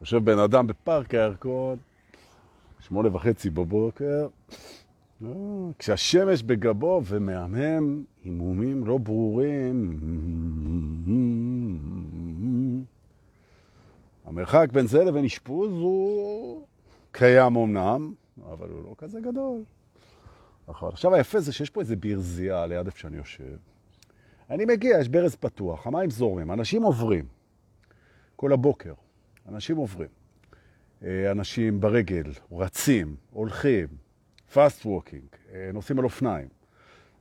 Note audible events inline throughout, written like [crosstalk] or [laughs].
יושב בן אדם בפארק הירקון, שמונה וחצי בבוקר, כשהשמש בגבו ומהמם, הימומים לא ברורים. המרחק בין זה לבין אשפוז הוא קיים אמנם, אבל הוא לא כזה גדול. נכון. עכשיו היפה זה שיש פה איזה ברזייה ליד איפה שאני יושב. אני מגיע, יש ברז פתוח, המים זורמים, אנשים עוברים. כל הבוקר, אנשים עוברים. אנשים ברגל, רצים, הולכים, fast walking, נוסעים על אופניים,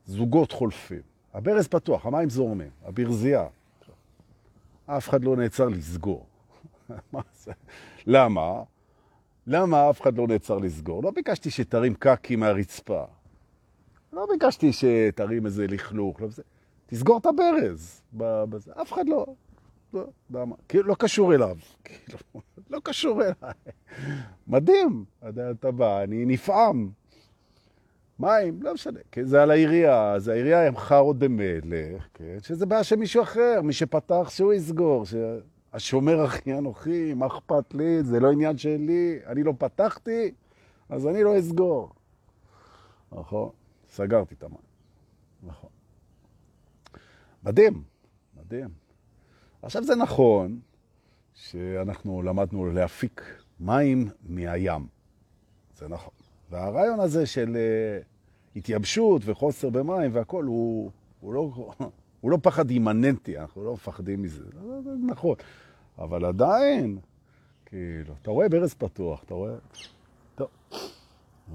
זוגות חולפים. הברז פתוח, המים זורמים, הברזייה. אף אחד לא נעצר לסגור. [laughs] מה זה? למה? למה אף אחד לא נעצר לסגור? לא ביקשתי שתרים קקי מהרצפה. לא ביקשתי שתרים איזה לכלוך. לא. תסגור את הברז. אף אחד לא. לא, למה? כאילו, לא קשור אליו. כאילו, לא קשור אליי. מדהים. אתה בא, אני נפעם. מים, לא משנה. כן, זה על העירייה, אז העירייה הם חרות במלך, כן? שזה בעיה של מישהו אחר, מי שפתח שהוא יסגור. ש... השומר הכי אנוכי, מה אכפת לי? זה לא עניין שלי, אני לא פתחתי, אז אני לא אסגור. נכון? סגרתי את המים. נכון. מדהים, מדהים. עכשיו זה נכון שאנחנו למדנו להפיק מים מהים. זה נכון. והרעיון הזה של uh, התייבשות וחוסר במים והכל, הוא, הוא, לא, [laughs] הוא לא פחד אימננטי, אנחנו לא מפחדים מזה. זה נכון. אבל עדיין, כאילו, אתה רואה ברז פתוח, אתה רואה... טוב.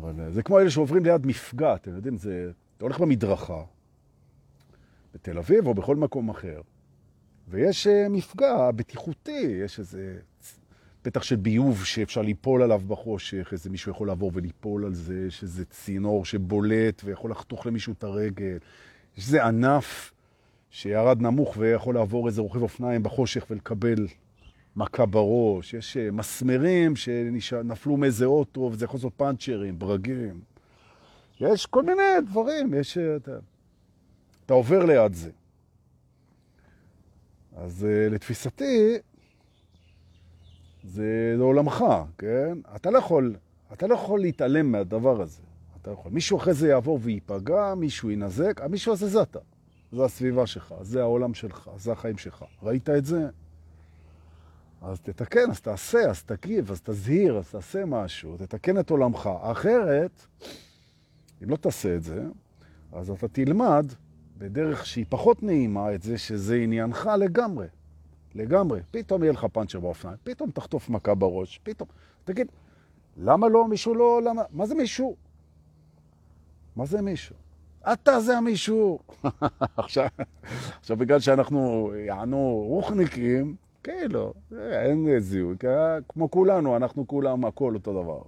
אבל זה כמו אלה שעוברים ליד מפגע, אתם יודעים, זה... אתה הולך במדרכה, בתל אביב או בכל מקום אחר, ויש מפגע בטיחותי, יש איזה פתח של ביוב שאפשר ליפול עליו בחושך, איזה מישהו יכול לעבור וליפול על זה, יש איזה צינור שבולט ויכול לחתוך למישהו את הרגל, יש איזה ענף שירד נמוך ויכול לעבור איזה רוכב אופניים בחושך ולקבל מכה בראש, יש מסמרים שנפלו מאיזה אוטו, וזה יכול לעשות פאנצ'רים, ברגים. יש כל מיני דברים, יש... אתה, עובר ליד זה. אז לתפיסתי, זה לעולמך, כן? אתה לא יכול, אתה לא יכול להתעלם מהדבר הזה. אתה יכול. מישהו אחרי זה יעבור וייפגע, מישהו ינזק, המישהו הזה זה אתה. זה הסביבה שלך, זה העולם שלך, זה החיים שלך. ראית את זה? אז תתקן, אז תעשה, אז תגיב, אז תזהיר, אז תעשה משהו, תתקן את עולמך. אחרת, אם לא תעשה את זה, אז אתה תלמד בדרך שהיא פחות נעימה את זה שזה עניינך לגמרי. לגמרי. פתאום יהיה לך פאנצ'ר באופניים, פתאום תחטוף מכה בראש, פתאום... תגיד, למה לא מישהו לא... למה... מה זה מישהו? מה זה מישהו? אתה זה המישהו. [laughs] עכשיו, עכשיו, בגלל שאנחנו יענו רוחניקים, כאילו, אין זיהוי, כמו כולנו, אנחנו כולם הכל אותו דבר.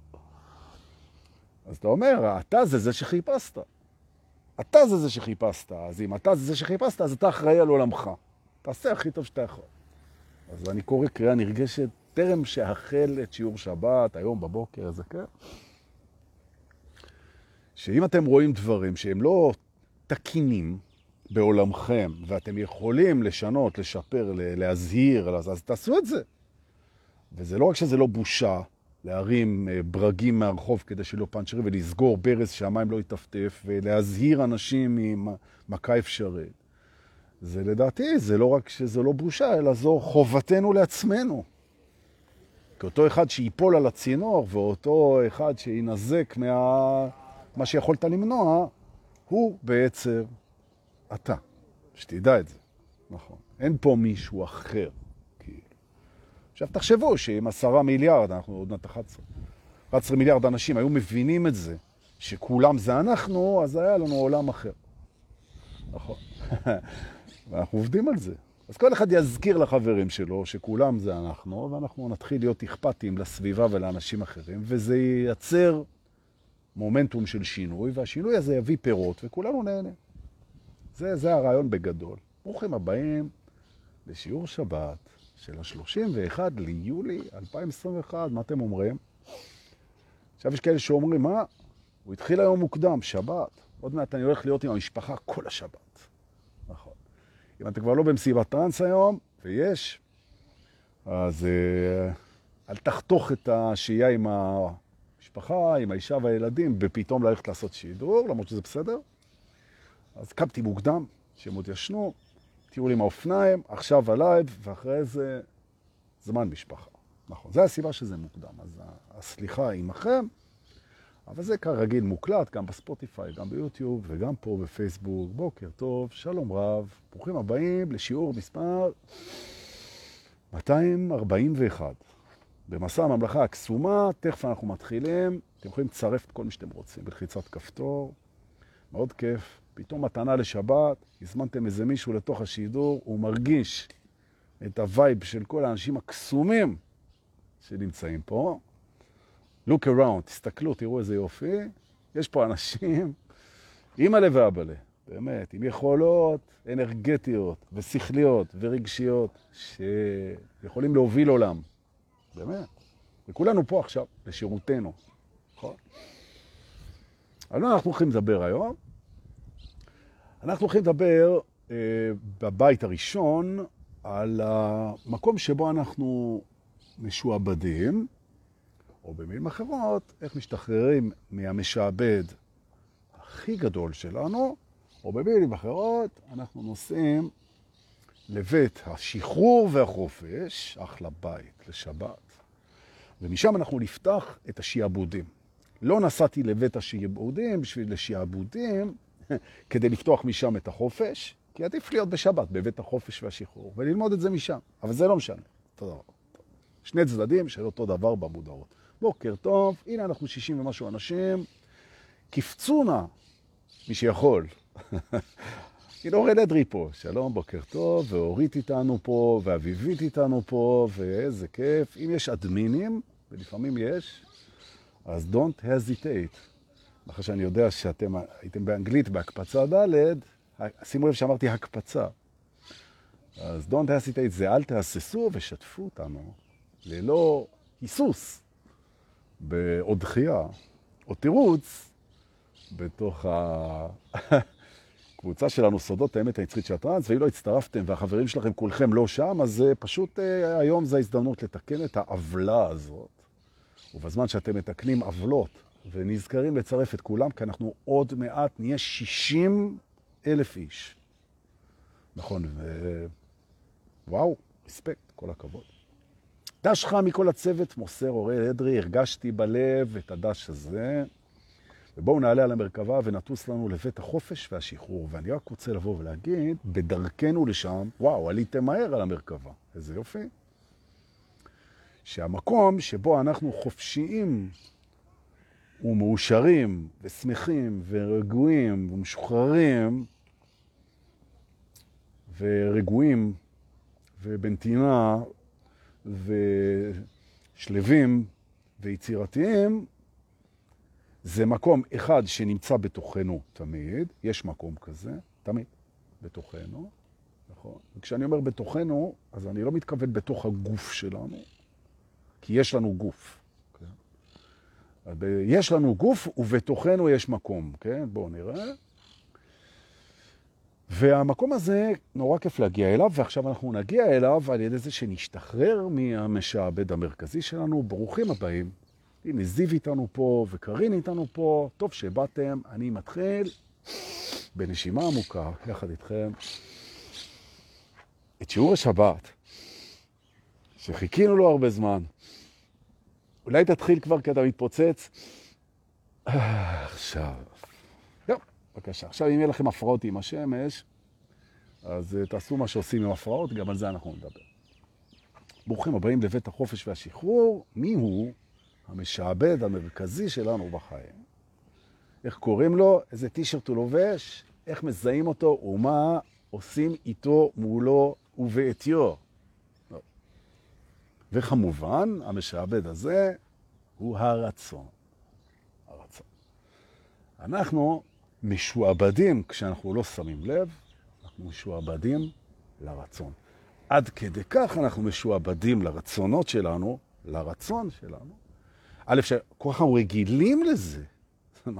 אז אתה אומר, אתה זה זה שחיפשת. אתה זה זה שחיפשת. אז אם אתה זה זה שחיפשת, אז אתה אחראי על עולמך. תעשה הכי טוב שאתה יכול. אז אני קורא קריאה נרגשת, טרם שאחל את שיעור שבת, היום בבוקר, זה כן. שאם אתם רואים דברים שהם לא תקינים, בעולמכם, ואתם יכולים לשנות, לשפר, להזהיר, אז, אז תעשו את זה. וזה לא רק שזה לא בושה להרים ברגים מהרחוב כדי שלא פנצ'רים ולסגור ברז שהמים לא יטפטף ולהזהיר אנשים ממכה אפשרית. זה לדעתי, זה לא רק שזה לא בושה, אלא זו חובתנו לעצמנו. כי אותו אחד שיפול על הצינור ואותו אחד שינזק מה... מה שיכולת למנוע, הוא בעצם אתה. שתדע את זה. נכון. אין פה מישהו אחר. עכשיו תחשבו שאם עשרה מיליארד, אנחנו עוד מעט 11, 11 מיליארד אנשים היו מבינים את זה, שכולם זה אנחנו, אז היה לנו עולם אחר. נכון. [laughs] ואנחנו עובדים על זה. אז כל אחד יזכיר לחברים שלו שכולם זה אנחנו, ואנחנו נתחיל להיות אכפתיים לסביבה ולאנשים אחרים, וזה ייצר מומנטום של שינוי, והשינוי הזה יביא פירות, וכולנו נהנה. זה, זה הרעיון בגדול. ברוכים הבאים לשיעור שבת של ה-31 ליולי 2021, מה אתם אומרים? עכשיו יש כאלה שאומרים, מה? הוא התחיל היום מוקדם, שבת. עוד מעט אני הולך להיות עם המשפחה כל השבת. נכון. אם אתה כבר לא במסיבת טראנס היום, ויש, אז אה, אל תחתוך את השהייה עם המשפחה, עם האישה והילדים, ופתאום ללכת לעשות שידור, למרות שזה בסדר. אז קמתי מוקדם, שהם עוד ישנו, טיול עם האופניים, עכשיו ה live, ואחרי זה זמן משפחה. נכון, זו הסיבה שזה מוקדם. אז הסליחה עמכם, אבל זה כרגיל מוקלט, גם בספוטיפיי, גם ביוטיוב, וגם פה בפייסבוק. בוקר טוב, שלום רב, ברוכים הבאים לשיעור מספר 241. במסע הממלכה הקסומה, תכף אנחנו מתחילים. אתם יכולים לצרף את כל מי שאתם רוצים בלחיצת כפתור. מאוד כיף. פתאום מתנה לשבת, הזמנתם איזה מישהו לתוך השידור, הוא מרגיש את ה vibe של כל האנשים הקסומים שנמצאים פה. look around, תסתכלו, תראו איזה יופי. יש פה אנשים, אימא לב ואבא באמת, עם יכולות אנרגטיות ושכליות ורגשיות שיכולים להוביל עולם. באמת. וכולנו פה עכשיו, לשירותנו. נכון? על מה אנחנו הולכים לדבר היום? אנחנו הולכים לדבר אה, בבית הראשון על המקום שבו אנחנו משועבדים, או במילים אחרות, איך משתחררים מהמשעבד הכי גדול שלנו, או במילים אחרות, אנחנו נוסעים לבית השחרור והחופש, אחלה בית, לשבת, ומשם אנחנו נפתח את השיעבודים. לא נסעתי לבית השיעבודים בשביל לשיעבודים, [laughs] כדי לפתוח משם את החופש, כי עדיף להיות בשבת, בבית החופש והשחרור, וללמוד את זה משם. אבל זה לא משנה. תודה רבה. שני צדדים של אותו דבר במודעות. בוקר טוב, הנה אנחנו 60 ומשהו אנשים, קפצו נא, מי שיכול. [laughs] הנה אורן אדרי פה, שלום, בוקר טוב, ואורית איתנו פה, ואביבית איתנו פה, ואיזה כיף. אם יש אדמינים, ולפעמים יש, אז don't hesitate. אחרי שאני יודע שאתם הייתם באנגלית בהקפצה ד', שימו לב שאמרתי הקפצה. אז don't hesitate זה אל תהססו ושתפו אותנו ללא היסוס, או דחייה, או תירוץ, בתוך [laughs] הקבוצה שלנו, סודות האמת הנצחית של הטרנס, ואם לא הצטרפתם והחברים שלכם כולכם לא שם, אז פשוט אה, היום זו ההזדמנות לתקן את העוולה הזאת. ובזמן שאתם מתקנים עוולות ונזכרים לצרף את כולם, כי אנחנו עוד מעט נהיה 60 אלף איש. נכון, ו... וואו, רספקט, כל הכבוד. דש חם מכל הצוות, מוסר אורי אדרי, הרגשתי בלב את הדש הזה. ובואו נעלה על המרכבה ונטוס לנו לבית החופש והשחרור. ואני רק רוצה לבוא ולהגיד, בדרכנו לשם, וואו, עליתם מהר על המרכבה. איזה יופי. שהמקום שבו אנחנו חופשיים ומאושרים ושמחים ורגועים ומשוחררים ורגועים ובנתינה ושלבים ויצירתיים, זה מקום אחד שנמצא בתוכנו תמיד, יש מקום כזה, תמיד, בתוכנו, נכון? וכשאני אומר בתוכנו, אז אני לא מתכוון בתוך הגוף שלנו, כי יש לנו גוף. כן? יש לנו גוף ובתוכנו יש מקום, כן? בואו נראה. והמקום הזה נורא כיף להגיע אליו, ועכשיו אנחנו נגיע אליו על ידי זה שנשתחרר מהמשעבד המרכזי שלנו. ברוכים הבאים. הנה זיו איתנו פה וקרין איתנו פה. טוב שבאתם. אני מתחיל בנשימה עמוקה, יחד איתכם, את שיעור השבת, שחיכינו לו הרבה זמן. אולי תתחיל כבר כי אתה מתפוצץ. עכשיו. טוב, בבקשה. עכשיו, אם יהיה לכם הפרעות עם השמש, אז uh, תעשו מה שעושים עם הפרעות, גם על זה אנחנו נדבר. ברוכים הבאים לבית החופש והשחרור. מי הוא המשעבד המרכזי שלנו בחיים? איך קוראים לו? איזה טישרט הוא לובש? איך מזהים אותו? ומה עושים איתו מולו ובעטיו? וכמובן, המשעבד הזה הוא הרצון. הרצון. אנחנו משועבדים, כשאנחנו לא שמים לב, אנחנו משועבדים לרצון. עד כדי כך אנחנו משועבדים לרצונות שלנו, לרצון שלנו. א', שכל כך אנחנו רגילים לזה, [laughs]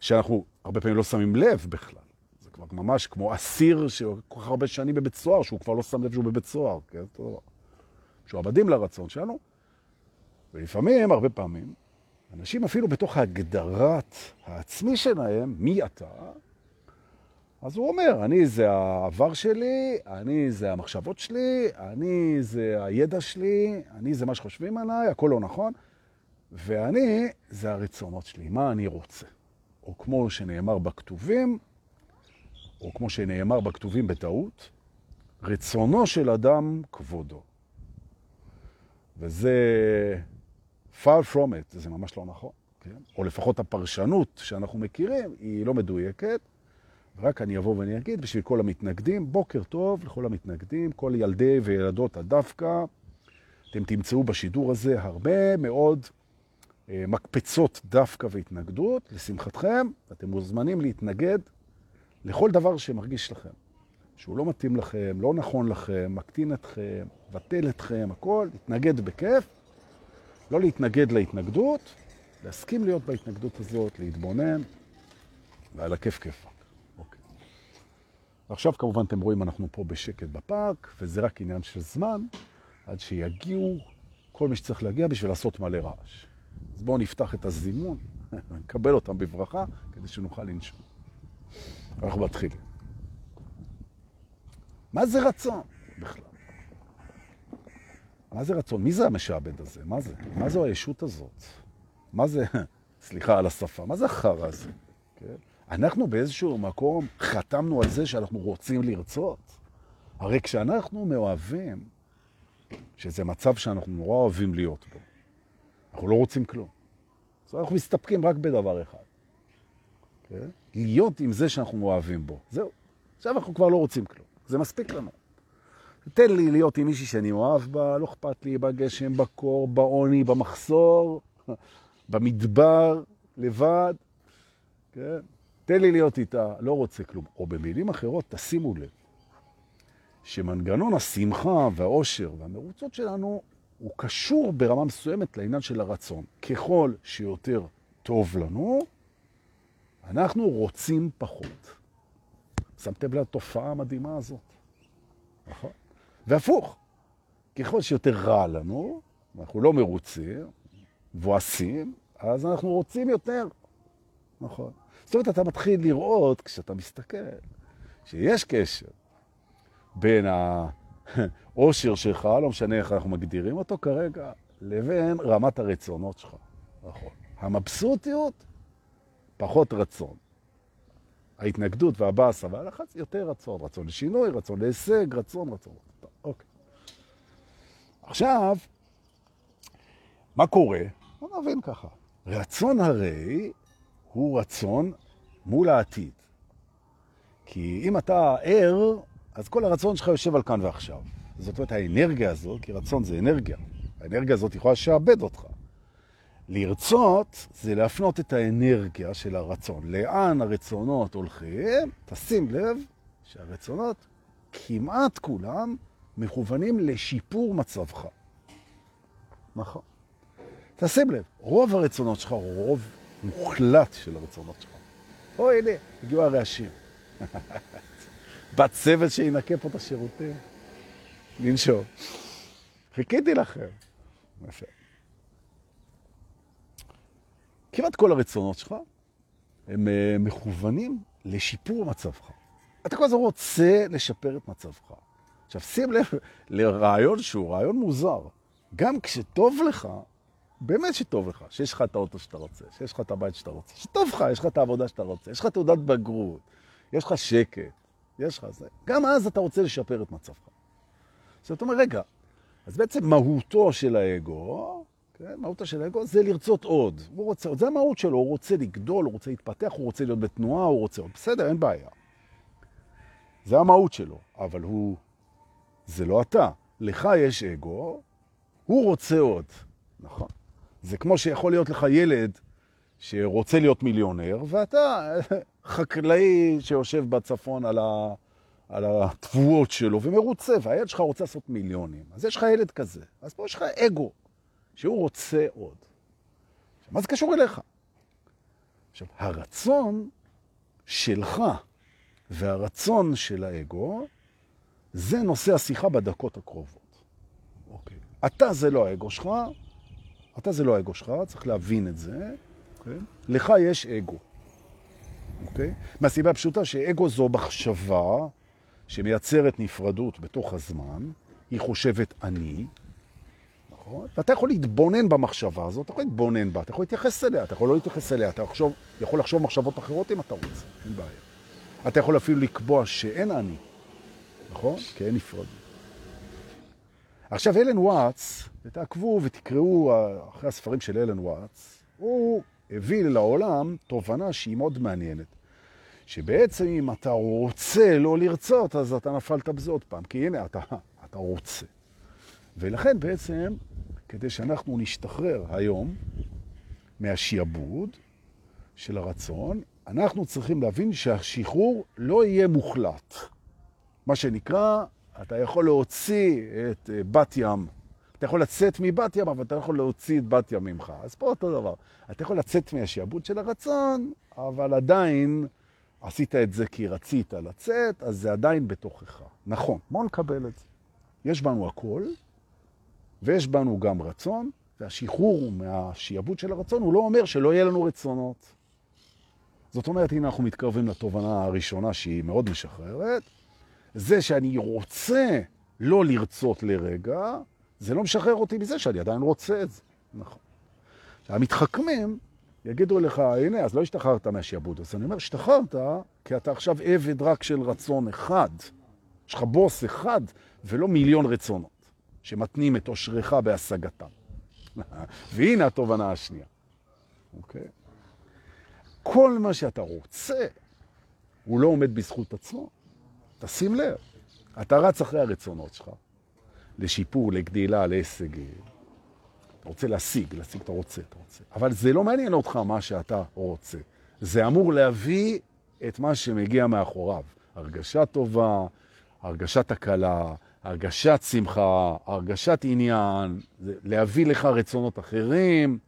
שאנחנו הרבה פעמים לא שמים לב בכלל. זה כבר ממש כמו אסיר שכל כך הרבה שנים בבית סוהר, שהוא כבר לא שם לב שהוא בבית סוהר, כן? משועבדים לרצון שלנו. ולפעמים, הרבה פעמים, אנשים אפילו בתוך ההגדרת העצמי שלהם, מי אתה, אז הוא אומר, אני זה העבר שלי, אני זה המחשבות שלי, אני זה הידע שלי, אני זה מה שחושבים עליי, הכל לא נכון, ואני זה הרצונות שלי, מה אני רוצה. או כמו שנאמר בכתובים, או כמו שנאמר בכתובים בטעות, רצונו של אדם כבודו. וזה far from it, זה ממש לא נכון, כן? או לפחות הפרשנות שאנחנו מכירים היא לא מדויקת, רק אני אבוא ואני אגיד בשביל כל המתנגדים, בוקר טוב לכל המתנגדים, כל ילדי וילדות הדווקא. אתם תמצאו בשידור הזה הרבה מאוד אה, מקפצות דווקא והתנגדות. לשמחתכם, אתם מוזמנים להתנגד לכל דבר שמרגיש לכם. שהוא לא מתאים לכם, לא נכון לכם, מקטין אתכם, בטל אתכם, הכל, להתנגד בכיף. לא להתנגד להתנגדות, להסכים להיות בהתנגדות הזאת, להתבונן, ועל הכיף כיפה. עכשיו כמובן אתם רואים אנחנו פה בשקט בפארק, וזה רק עניין של זמן, עד שיגיעו כל מי שצריך להגיע בשביל לעשות מלא רעש. אז בואו נפתח את הזימון, [laughs] נקבל אותם בברכה, כדי שנוכל לנשום. אנחנו מתחילים. מה זה רצון בכלל? מה זה רצון? מי זה המשעבד הזה? מה זה? מה זו הישות הזאת? מה זה, [laughs] סליחה על השפה, מה זה החרא הזה? כן? אנחנו באיזשהו מקום חתמנו על זה שאנחנו רוצים לרצות. הרי כשאנחנו מאוהבים, שזה מצב שאנחנו נורא אוהבים להיות בו, אנחנו לא רוצים כלום. אז אנחנו מסתפקים רק בדבר אחד. כן? להיות עם זה שאנחנו אוהבים בו. זהו. עכשיו אנחנו כבר לא רוצים כלום. זה מספיק לנו. תן לי להיות עם מישהי שאני אוהב בה, לא אכפת לי בגשם, בקור, בעוני, במחסור, [laughs] במדבר, לבד. כן? תן לי להיות איתה, לא רוצה כלום. או במילים אחרות, תשימו לב, שמנגנון השמחה והאושר והמרוצות שלנו הוא קשור ברמה מסוימת לעניין של הרצון. ככל שיותר טוב לנו, אנחנו רוצים פחות. שמתם לתופעה המדהימה הזאת, נכון? והפוך, ככל שיותר רע לנו, אנחנו לא מרוצים, מבואסים, אז אנחנו רוצים יותר, נכון? זאת אומרת, אתה מתחיל לראות, כשאתה מסתכל, שיש קשר בין העושר שלך, לא משנה איך אנחנו מגדירים אותו כרגע, לבין רמת הרצונות שלך. נכון. המבסוטיות, פחות רצון. ההתנגדות והבאסה והלחץ, יותר רצון. רצון לשינוי, רצון להישג, רצון, רצון. טוב, אוקיי. עכשיו, מה קורה? בוא נבין ככה. רצון הרי הוא רצון מול העתיד. כי אם אתה ער, אז כל הרצון שלך יושב על כאן ועכשיו. זאת אומרת, האנרגיה הזו, כי רצון זה אנרגיה, האנרגיה הזאת יכולה לשעבד אותך. לרצות זה להפנות את האנרגיה של הרצון. לאן הרצונות הולכים? תשים לב שהרצונות, כמעט כולם, מכוונים לשיפור מצבך. נכון. תשים לב, רוב הרצונות שלך, רוב מוחלט של הרצונות שלך. או הנה, הגיעו הרעשים. [laughs] בת סבל שינקה פה את השירותים. לנשום. חיכיתי לכם. יפה. כמעט כל הרצונות שלך הם אה, מכוונים לשיפור מצבך. אתה כל הזמן רוצה לשפר את מצבך. עכשיו, שים לב לרעיון שהוא רעיון מוזר. גם כשטוב לך, באמת שטוב לך, שיש לך את האוטו שאתה רוצה, שיש לך את הבית שאתה רוצה, שטוב לך, יש לך את העבודה שאתה רוצה, יש לך תעודת בגרות, יש לך שקט, יש לך זה. גם אז אתה רוצה לשפר את מצבך. זאת אומרת, רגע, אז בעצם מהותו של האגו, כן, מהותו של האגו זה לרצות עוד. הוא רוצה עוד, זה המהות שלו, הוא רוצה לגדול, הוא רוצה להתפתח, הוא רוצה להיות בתנועה, הוא רוצה עוד. בסדר, אין בעיה. זה המהות שלו, אבל הוא, זה לא אתה. לך יש אגו, הוא רוצה עוד. נכון. זה כמו שיכול להיות לך ילד שרוצה להיות מיליונר, ואתה [laughs] חקלאי שיושב בצפון על, ה, על התבואות שלו ומרוצה, והילד שלך רוצה לעשות מיליונים. אז יש לך ילד כזה. אז פה יש לך אגו, שהוא רוצה עוד. מה זה קשור אליך? עכשיו, הרצון שלך והרצון של האגו, זה נושא השיחה בדקות הקרובות. אוקיי. אתה זה לא האגו שלך, אתה זה לא האגו שלך, צריך להבין את זה. אוקיי? לך יש אגו. אוקיי? מהסיבה הפשוטה שאגו זו מחשבה שמייצרת נפרדות בתוך הזמן, היא חושבת אני, נכון? ואתה יכול להתבונן במחשבה הזאת, אתה יכול להתבונן בה, אתה יכול להתייחס אליה, אתה יכול לא להתייחס אליה, אתה יכול, יכול לחשוב מחשבות אחרות אם אתה רוצה, אין בעיה. אתה יכול אפילו לקבוע שאין אני, נכון? כי אין נפרדות. עכשיו, אלן וואטס, תעקבו ותקראו אחרי הספרים של אלן וואטס, הוא הביא לעולם תובנה שהיא מאוד מעניינת. שבעצם אם אתה רוצה לא לרצות, אז אתה נפלת בזה עוד פעם, כי הנה, אתה, אתה רוצה. ולכן בעצם, כדי שאנחנו נשתחרר היום מהשיעבוד של הרצון, אנחנו צריכים להבין שהשחרור לא יהיה מוחלט. מה שנקרא, אתה יכול להוציא את אה, בת ים. אתה יכול לצאת מבת ים, אבל אתה יכול להוציא את בת ים ממך. אז פה אותו דבר. אתה יכול לצאת מהשיעבוד של הרצון, אבל עדיין עשית את זה כי רצית לצאת, אז זה עדיין בתוכך. נכון, בואו נקבל את זה. יש בנו הכל, ויש בנו גם רצון, והשחרור מהשיעבוד של הרצון הוא לא אומר שלא יהיה לנו רצונות. זאת אומרת, הנה אנחנו מתקרבים לתובנה הראשונה שהיא מאוד משחררת. זה שאני רוצה לא לרצות לרגע, זה לא משחרר אותי מזה שאני עדיין רוצה את זה. נכון. המתחכמים יגידו לך, הנה, אז לא השתחררת מהשיעבוד. אז אני אומר, השתחררת כי אתה עכשיו עבד רק של רצון אחד. יש לך בוס אחד ולא מיליון רצונות שמתנים את אושרך בהשגתם. [laughs] והנה התובנה השנייה. אוקיי? כל מה שאתה רוצה, הוא לא עומד בזכות עצמו. תשים לב, אתה רץ אחרי הרצונות שלך, לשיפור, לגדילה, להישגים. אתה רוצה להשיג, להשיג אתה רוצה, אתה רוצה. אבל זה לא מעניין אותך מה שאתה רוצה. זה אמור להביא את מה שמגיע מאחוריו. הרגשה טובה, הרגשת הקלה, הרגשת שמחה, הרגשת עניין, להביא לך רצונות אחרים,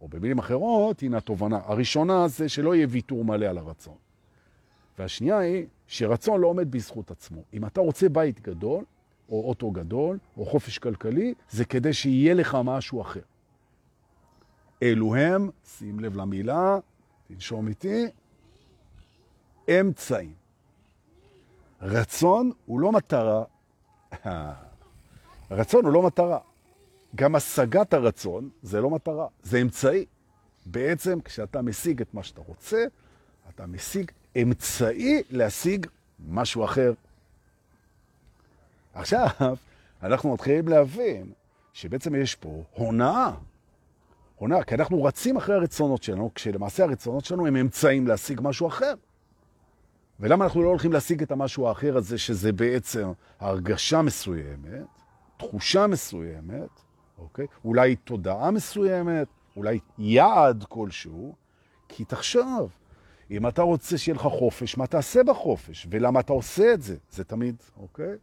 או במילים אחרות, הנה התובנה. הראשונה זה שלא יהיה ויתור מלא על הרצון. והשנייה היא שרצון לא עומד בזכות עצמו. אם אתה רוצה בית גדול, או אוטו גדול, או חופש כלכלי, זה כדי שיהיה לך משהו אחר. אלו הם, שים לב למילה, תנשום איתי, אמצעים. רצון הוא לא מטרה. רצון הוא לא מטרה. גם השגת הרצון זה לא מטרה, זה אמצעי. בעצם כשאתה משיג את מה שאתה רוצה, אתה משיג אמצעי להשיג משהו אחר. עכשיו, אנחנו מתחילים להבין שבעצם יש פה הונאה. הונאה, כי אנחנו רצים אחרי הרצונות שלנו, כשלמעשה הרצונות שלנו הם אמצעים להשיג משהו אחר. ולמה אנחנו לא הולכים להשיג את המשהו האחר הזה, שזה בעצם הרגשה מסוימת, תחושה מסוימת, אוקיי? אולי תודעה מסוימת, אולי יעד כלשהו, כי תחשוב, אם אתה רוצה שיהיה לך חופש, מה תעשה בחופש? ולמה אתה עושה את זה? זה תמיד, אוקיי?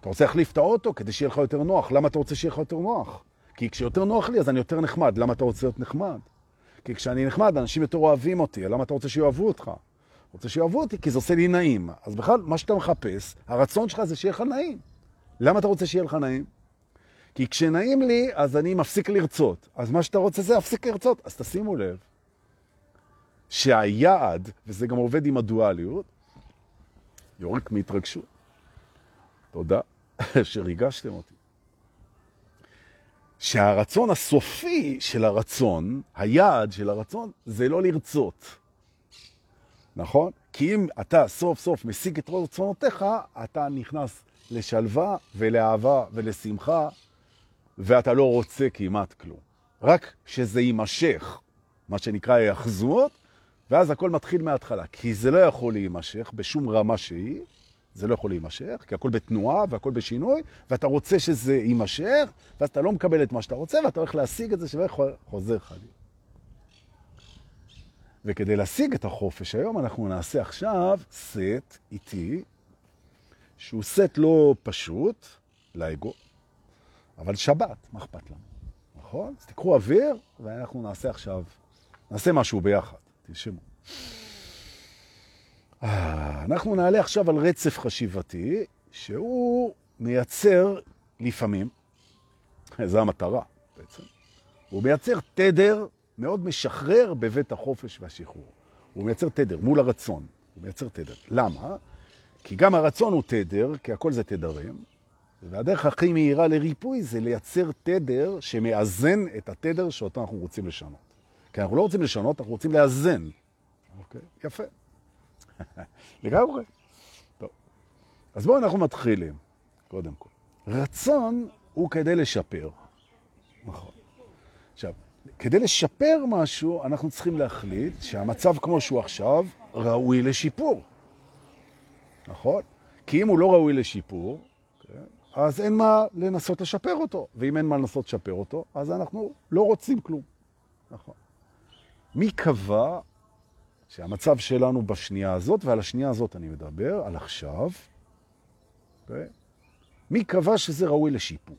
אתה רוצה להחליף את האוטו כדי שיהיה לך יותר נוח. למה אתה רוצה שיהיה לך יותר נוח? כי כשיותר נוח לי, אז אני יותר נחמד. למה אתה רוצה להיות נחמד? כי כשאני נחמד, אנשים יותר אוהבים אותי. למה אתה רוצה שיאהבו אותך? רוצה שיאהבו אותי כי זה עושה לי נעים. אז בכלל, מה שאתה מחפש, הרצון שלך זה שיהיה לך נעים. למה אתה רוצה שיהיה לך נעים? כי כשנעים לי, אז אני מפסיק לרצות. אז מה שאתה רוצה זה להפסיק לרצות. אז תשימו לב שהיעד, וזה גם עובד עם הדואליות, יורק מהתרגשות. תודה שריגשתם אותי. שהרצון הסופי של הרצון, היעד של הרצון, זה לא לרצות. נכון? כי אם אתה סוף סוף משיג את רצונותיך, אתה נכנס לשלווה ולאהבה ולשמחה, ואתה לא רוצה כמעט כלום. רק שזה יימשך, מה שנקרא היאחזות, ואז הכל מתחיל מההתחלה. כי זה לא יכול להימשך בשום רמה שהיא, זה לא יכול להימשך, כי הכל בתנועה והכל בשינוי, ואתה רוצה שזה יימשך, ואז אתה לא מקבל את מה שאתה רוצה, ואתה הולך להשיג את זה שווה חוזר חלילה. וכדי להשיג את החופש היום, אנחנו נעשה עכשיו סט איטי, שהוא סט לא פשוט לאגו, אבל שבת, מה אכפת לנו? נכון? אז תקחו אוויר, ואנחנו נעשה עכשיו, נעשה משהו ביחד. תשמעו. אה, אנחנו נעלה עכשיו על רצף חשיבתי, שהוא מייצר לפעמים, [laughs] זו המטרה בעצם, הוא מייצר תדר מאוד משחרר בבית החופש והשחרור. הוא מייצר תדר מול הרצון, הוא מייצר תדר. למה? כי גם הרצון הוא תדר, כי הכל זה תדרים, והדרך הכי מהירה לריפוי זה לייצר תדר שמאזן את התדר שאותו אנחנו רוצים לשנות. כי אנחנו לא רוצים לשנות, אנחנו רוצים לאזן. אוקיי? יפה. [laughs] לגמרי. טוב. אז בואו אנחנו מתחילים, קודם כל. רצון הוא כדי לשפר. נכון. כדי לשפר משהו, אנחנו צריכים להחליט שהמצב כמו שהוא עכשיו ראוי לשיפור. נכון? כי אם הוא לא ראוי לשיפור, אז אין מה לנסות לשפר אותו. ואם אין מה לנסות לשפר אותו, אז אנחנו לא רוצים כלום. נכון. מי קבע שהמצב שלנו בשנייה הזאת, ועל השנייה הזאת אני מדבר, על עכשיו, okay? מי קבע שזה ראוי לשיפור?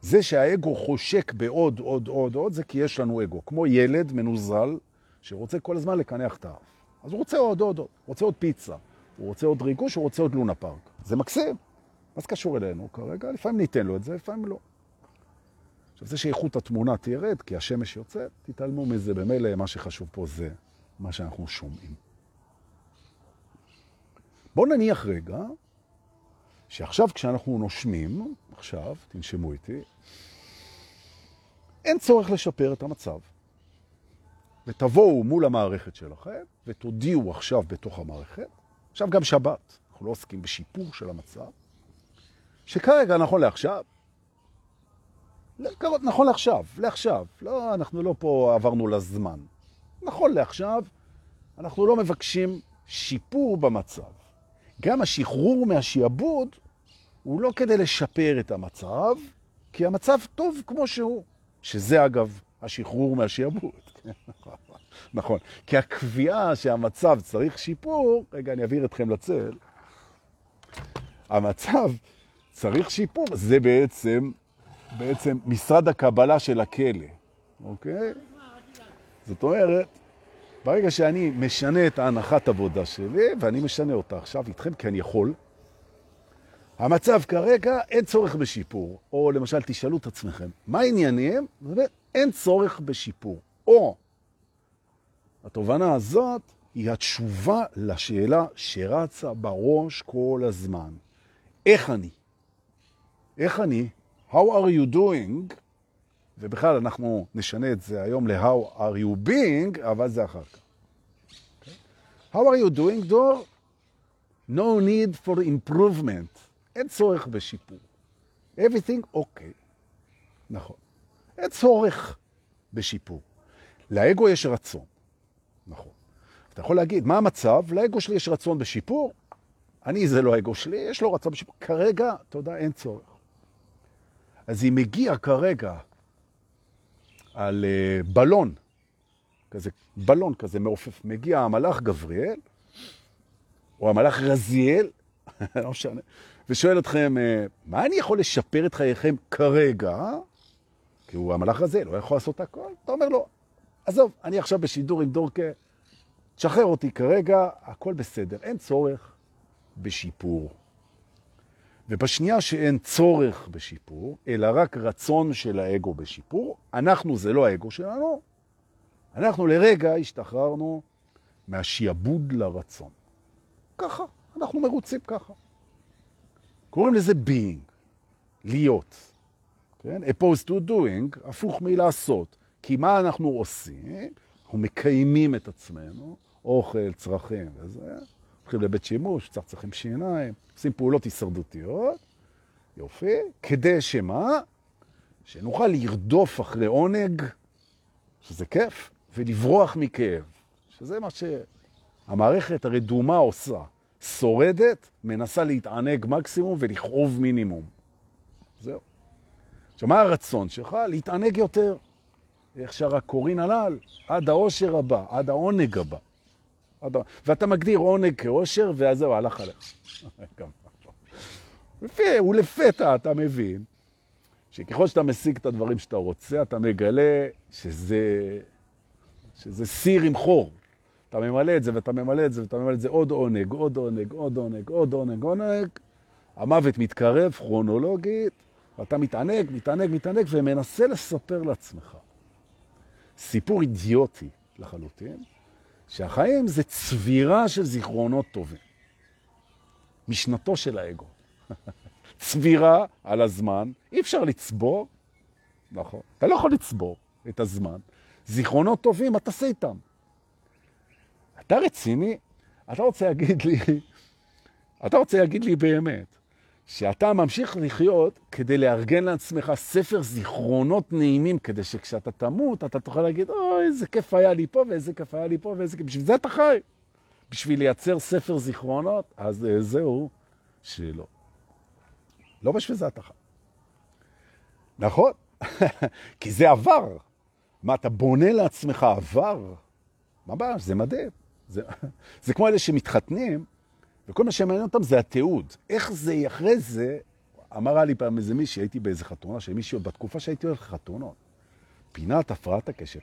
זה שהאגו חושק בעוד, עוד, עוד, עוד, זה כי יש לנו אגו. כמו ילד מנוזל שרוצה כל הזמן לקנח את האף. אז הוא רוצה עוד, עוד, עוד. רוצה עוד פיצה. הוא רוצה עוד ריגוש, הוא רוצה עוד לונה פארק. זה מקסים. מה זה קשור אלינו כרגע? לפעמים ניתן לו את זה, לפעמים לא. עכשיו, זה שאיכות התמונה תירד, כי השמש יוצאת, תתעלמו מזה. במילא מה שחשוב פה זה מה שאנחנו שומעים. בואו נניח רגע שעכשיו כשאנחנו נושמים, עכשיו, תנשמו איתי, אין צורך לשפר את המצב. ותבואו מול המערכת שלכם ותודיעו עכשיו בתוך המערכת, עכשיו גם שבת, אנחנו לא עוסקים בשיפור של המצב, שכרגע, נכון לעכשיו, נכון לעכשיו, לעכשיו, לא, אנחנו לא פה עברנו לזמן. נכון לעכשיו, אנחנו לא מבקשים שיפור במצב. גם השחרור מהשיעבוד הוא לא כדי לשפר את המצב, כי המצב טוב כמו שהוא. שזה אגב השחרור מהשיעבוד. [laughs] נכון. כי הקביעה שהמצב צריך שיפור, רגע, אני אעביר אתכם לצל, המצב צריך שיפור, זה בעצם, בעצם משרד הקבלה של הכלא, אוקיי? זאת אומרת, ברגע שאני משנה את ההנחת עבודה שלי, ואני משנה אותה עכשיו איתכם, כי אני יכול, המצב כרגע, אין צורך בשיפור. או למשל, תשאלו את עצמכם, מה העניינים? אין צורך בשיפור. או, התובנה הזאת היא התשובה לשאלה שרצה בראש כל הזמן. איך אני? איך אני? How are you doing? ובכלל אנחנו נשנה את זה היום ל-How are you being, אבל זה אחר כך. Okay. How are you doing, דור? No need for improvement. אין צורך בשיפור. Everything okay. נכון. אין צורך בשיפור. לאגו יש רצון. נכון. אתה יכול להגיד, מה המצב? לאגו שלי יש רצון בשיפור. אני, זה לא האגו שלי, יש לו רצון בשיפור. כרגע, יודע, אין צורך. אז היא מגיעה כרגע על uh, בלון, כזה, בלון כזה מעופף, מגיע המלאך גבריאל, או המלאך רזיאל, [laughs] לא משנה, ושואל אתכם, uh, מה אני יכול לשפר את חייכם כרגע? כי הוא המלאך הזה, לא יכול לעשות הכל. אתה אומר לו, עזוב, אני עכשיו בשידור עם דורקה, תשחרר אותי כרגע, הכל בסדר, אין צורך בשיפור. ובשנייה שאין צורך בשיפור, אלא רק רצון של האגו בשיפור, אנחנו זה לא האגו שלנו, אנחנו לרגע השתחררנו מהשיעבוד לרצון. ככה, אנחנו מרוצים ככה. קוראים לזה being, להיות. כן? opposed to doing, הפוך מלעשות. כי מה אנחנו עושים? אנחנו מקיימים את עצמנו, אוכל, צרכים וזה, הולכים לבית שימוש, צחצחים שיניים, עושים פעולות הישרדותיות, יופי, כדי שמה? שנוכל לרדוף אחרי עונג, שזה כיף, ולברוח מכאב, שזה מה שהמערכת הרדומה עושה. שורדת, מנסה להתענג מקסימום ולכאוב מינימום. זהו. עכשיו, מה הרצון שלך? להתענג יותר. איך שר הקורין הלל? עד העושר הבא, עד העונג הבא. עד... ואתה מגדיר עונג כעושר, ואז זהו, הלך עליך. [laughs] ולפתע אתה מבין שככל שאתה משיג את הדברים שאתה רוצה, אתה מגלה שזה, שזה סיר עם חור. אתה ממלא את זה ואתה ממלא את זה ואתה ממלא את זה עוד עונג, עוד עונג, עוד עונג, עוד עונג, עונג. המוות מתקרב כרונולוגית, ואתה מתענג, מתענג, מתענג, ומנסה לספר לעצמך. סיפור אידיוטי לחלוטין, שהחיים זה צבירה של זיכרונות טובים. משנתו של האגו. [laughs] צבירה על הזמן, אי אפשר לצבור, נכון, אתה לא יכול לצבור את הזמן. זיכרונות טובים, אתה תעשה איתם. אתה רציני? אתה רוצה להגיד לי, אתה רוצה להגיד לי באמת, שאתה ממשיך לחיות כדי לארגן לעצמך ספר זיכרונות נעימים, כדי שכשאתה תמות, אתה תוכל להגיד, אוי, איזה כיף היה לי פה, ואיזה כיף היה לי פה, ואיזה כיף, בשביל זה אתה חי. בשביל לייצר ספר זיכרונות, אז אה, זהו, שלא. לא בשביל זה אתה חי. נכון? [laughs] כי זה עבר. מה, אתה בונה לעצמך עבר? ממש, זה מדהים. זה, [laughs] זה כמו אלה שמתחתנים, וכל מה שמעניין אותם זה התיעוד. איך זה, אחרי זה, אמרה לי פעם איזה מישהי, הייתי באיזה חתונה של מישהי, בתקופה שהייתי הולך לחתונות, פינת הפרעת הקשב.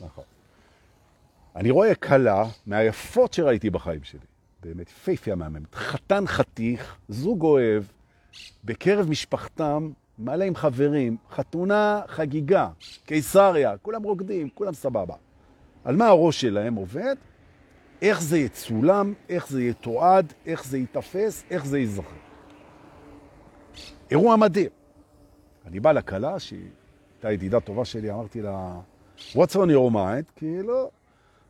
נכון. אני רואה קלה מהיפות שראיתי בחיים שלי. באמת, פייפיה מהממת. חתן חתיך, זוג אוהב, בקרב משפחתם, מלא עם חברים, חתונה, חגיגה, קיסריה, כולם רוקדים, כולם סבבה. על מה הראש שלהם עובד? איך זה יצולם, איך זה יתועד, איך זה יתפס, איך זה ייזכר. אירוע מדהים. אני בא לקלה, שהיא הייתה ידידה טובה שלי, אמרתי לה, what's on your mind? כאילו,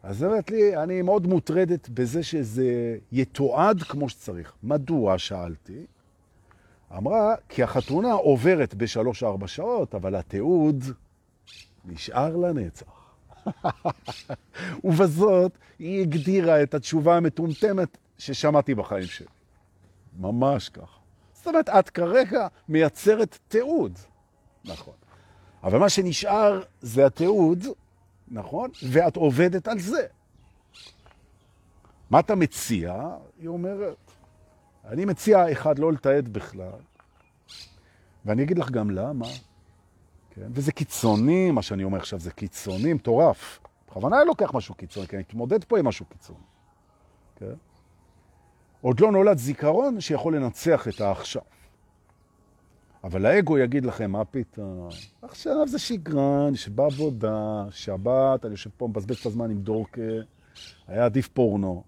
אז היא אומרת לי, אני מאוד מוטרדת בזה שזה יתועד כמו שצריך. מדוע? שאלתי. אמרה, כי החתונה עוברת בשלוש-ארבע שעות, אבל התיעוד נשאר לנצח. [laughs] ובזאת היא הגדירה את התשובה המטומטמת ששמעתי בחיים שלי. ממש כך. זאת אומרת, את כרגע מייצרת תיעוד. נכון. אבל מה שנשאר זה התיעוד, נכון? ואת עובדת על זה. מה אתה מציע? היא אומרת, אני מציע, אחד, לא לתעד בכלל, ואני אגיד לך גם למה. כן? וזה קיצוני, מה שאני אומר עכשיו, זה קיצוני, מטורף. בכוונה אני לוקח משהו קיצוני, כי אני מתמודד פה עם משהו קיצוני. כן? עוד לא נולד זיכרון שיכול לנצח את העכשיו. אבל האגו יגיד לכם, מה פתאום? עכשיו זה שגרן, יש בעבודה, שבת, אני יושב פה, מבזבז את הזמן עם דורקה, היה עדיף פורנו.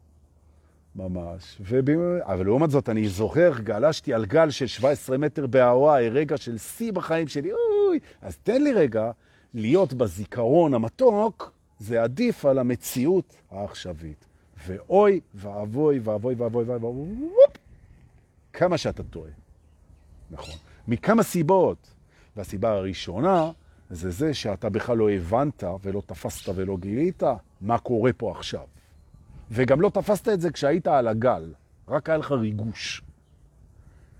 ממש. וב... אבל לעומת זאת, אני זוכר, גלשתי על גל של 17 מטר בהוואי, רגע של שיא בחיים שלי, אוי, אז תן לי רגע להיות בזיכרון המתוק, זה עדיף על המציאות העכשווית. ואוי ואבוי ואבוי ואבוי ואבוי, כמה שאתה טועה. נכון. מכמה סיבות. והסיבה הראשונה זה זה שאתה בכלל לא הבנת ולא תפסת ולא גילית מה קורה פה עכשיו. וגם לא תפסת את זה כשהיית על הגל, רק היה לך ריגוש.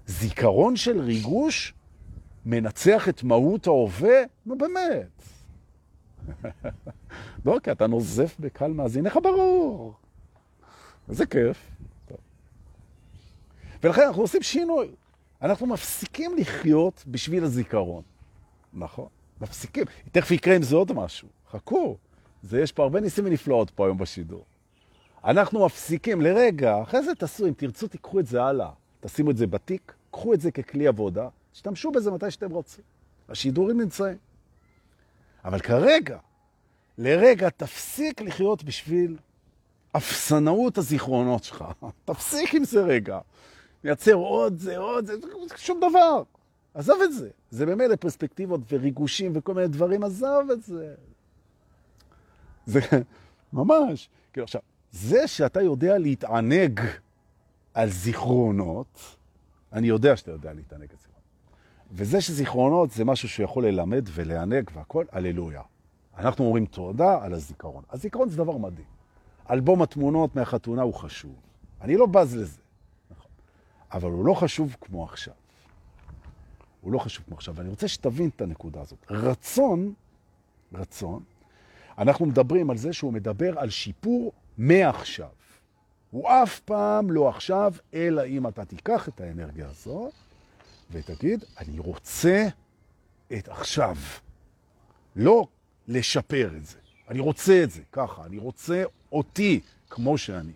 זיכרון של ריגוש מנצח את מהות ההווה? נו באמת. [laughs] לא, כי אתה נוזף בקל מאזיניך ברור. איזה כיף. ולכן אנחנו עושים שינוי. אנחנו מפסיקים לחיות בשביל הזיכרון. נכון, מפסיקים. תכף יקרה עם זה עוד משהו. חכו. זה, יש פה הרבה ניסים ונפלאות פה היום בשידור. אנחנו מפסיקים לרגע, אחרי זה תעשו, אם תרצו, תיקחו את זה הלאה. תשימו את זה בתיק, קחו את זה ככלי עבודה, תשתמשו בזה מתי שאתם רוצים. השידורים נמצאים. אבל כרגע, לרגע, תפסיק לחיות בשביל אפסנאות הזיכרונות שלך. [laughs] תפסיק עם זה רגע. מייצר עוד זה, עוד זה, שום דבר. עזב את זה. זה במילא פרספקטיבות וריגושים וכל מיני דברים, עזב את זה. זה [laughs] ממש. כאילו עכשיו, זה שאתה יודע להתענג על זיכרונות, אני יודע שאתה יודע להתענג על זיכרונות. וזה שזיכרונות זה משהו שיכול ללמד ולענג והכל, הללויה. אנחנו אומרים תודה על הזיכרון. הזיכרון זה דבר מדהים. אלבום התמונות מהחתונה הוא חשוב. אני לא בז לזה, נכון. אבל הוא לא חשוב כמו עכשיו. הוא לא חשוב כמו עכשיו. ואני רוצה שתבין את הנקודה הזאת. רצון, רצון, אנחנו מדברים על זה שהוא מדבר על שיפור מעכשיו. הוא אף פעם לא עכשיו, אלא אם אתה תיקח את האנרגיה הזאת ותגיד, אני רוצה את עכשיו. לא לשפר את זה. אני רוצה את זה ככה, אני רוצה אותי כמו שאני.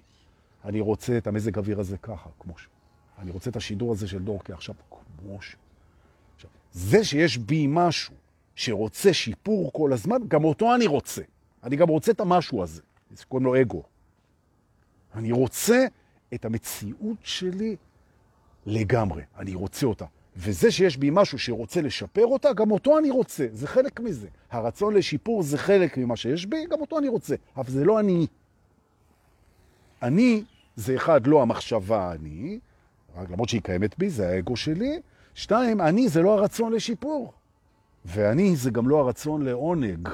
אני רוצה את המזג אוויר הזה ככה, כמו ש... אני רוצה את השידור הזה של דורקי עכשיו כמו ש... עכשיו, זה שיש בי משהו שרוצה שיפור כל הזמן, גם אותו אני רוצה. אני גם רוצה את המשהו הזה. זה קוראים לו אגו. אני רוצה את המציאות שלי לגמרי. אני רוצה אותה. וזה שיש בי משהו שרוצה לשפר אותה, גם אותו אני רוצה. זה חלק מזה. הרצון לשיפור זה חלק ממה שיש בי, גם אותו אני רוצה. אבל זה לא אני. אני זה אחד, לא המחשבה אני, רק למרות שהיא קיימת בי, זה האגו שלי. שתיים, אני זה לא הרצון לשיפור. ואני זה גם לא הרצון לעונג.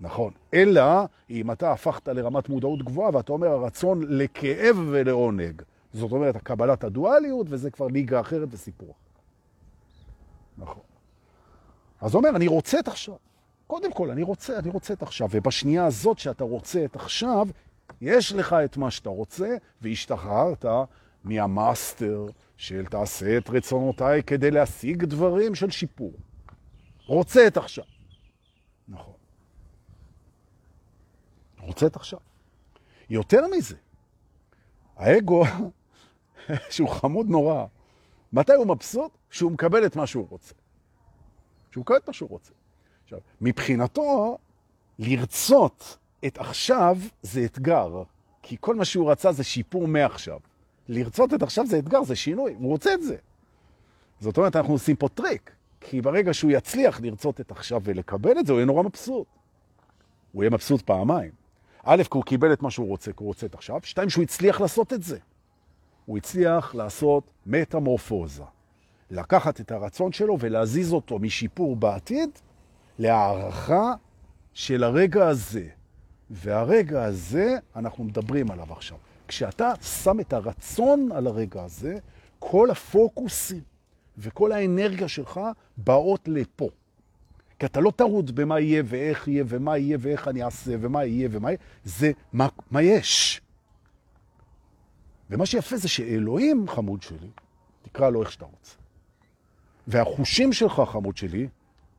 נכון. אלא אם אתה הפכת לרמת מודעות גבוהה ואתה אומר הרצון לכאב ולעונג. זאת אומרת, הקבלת הדואליות, וזה כבר ליגה אחרת וסיפור. נכון. אז אומר, אני רוצה את עכשיו. קודם כל, אני רוצה, אני רוצה את עכשיו. ובשנייה הזאת שאתה רוצה את עכשיו, יש לך את מה שאתה רוצה, והשתחררת מהמאסטר של תעשה את רצונותיי כדי להשיג דברים של שיפור. רוצה את עכשיו. נכון. רוצה את עכשיו. יותר מזה, האגו, [laughs] שהוא חמוד נורא, מתי הוא מבסוט? שהוא מקבל את מה שהוא רוצה. שהוא מקבל את מה שהוא רוצה. עכשיו, מבחינתו, לרצות את עכשיו זה אתגר, כי כל מה שהוא רצה זה שיפור מעכשיו. לרצות את עכשיו זה אתגר, זה שינוי, הוא רוצה את זה. זאת אומרת, אנחנו עושים פה טריק, כי ברגע שהוא יצליח לרצות את עכשיו ולקבל את זה, הוא יהיה נורא מבסוט. הוא יהיה מבסוט פעמיים. א', כי הוא קיבל את מה שהוא רוצה, כי הוא רוצה את עכשיו. שתיים, שהוא הצליח לעשות את זה. הוא הצליח לעשות מטמורפוזה. לקחת את הרצון שלו ולהזיז אותו משיפור בעתיד להערכה של הרגע הזה. והרגע הזה, אנחנו מדברים עליו עכשיו. כשאתה שם את הרצון על הרגע הזה, כל הפוקוסים וכל האנרגיה שלך באות לפה. כי אתה לא טרוד במה יהיה ואיך יהיה ומה יהיה ואיך אני אעשה ומה יהיה ומה יהיה, זה מה, מה יש. ומה שיפה זה שאלוהים, חמוד שלי, תקרא לו איך שאתה רוצה. והחושים שלך, חמוד שלי,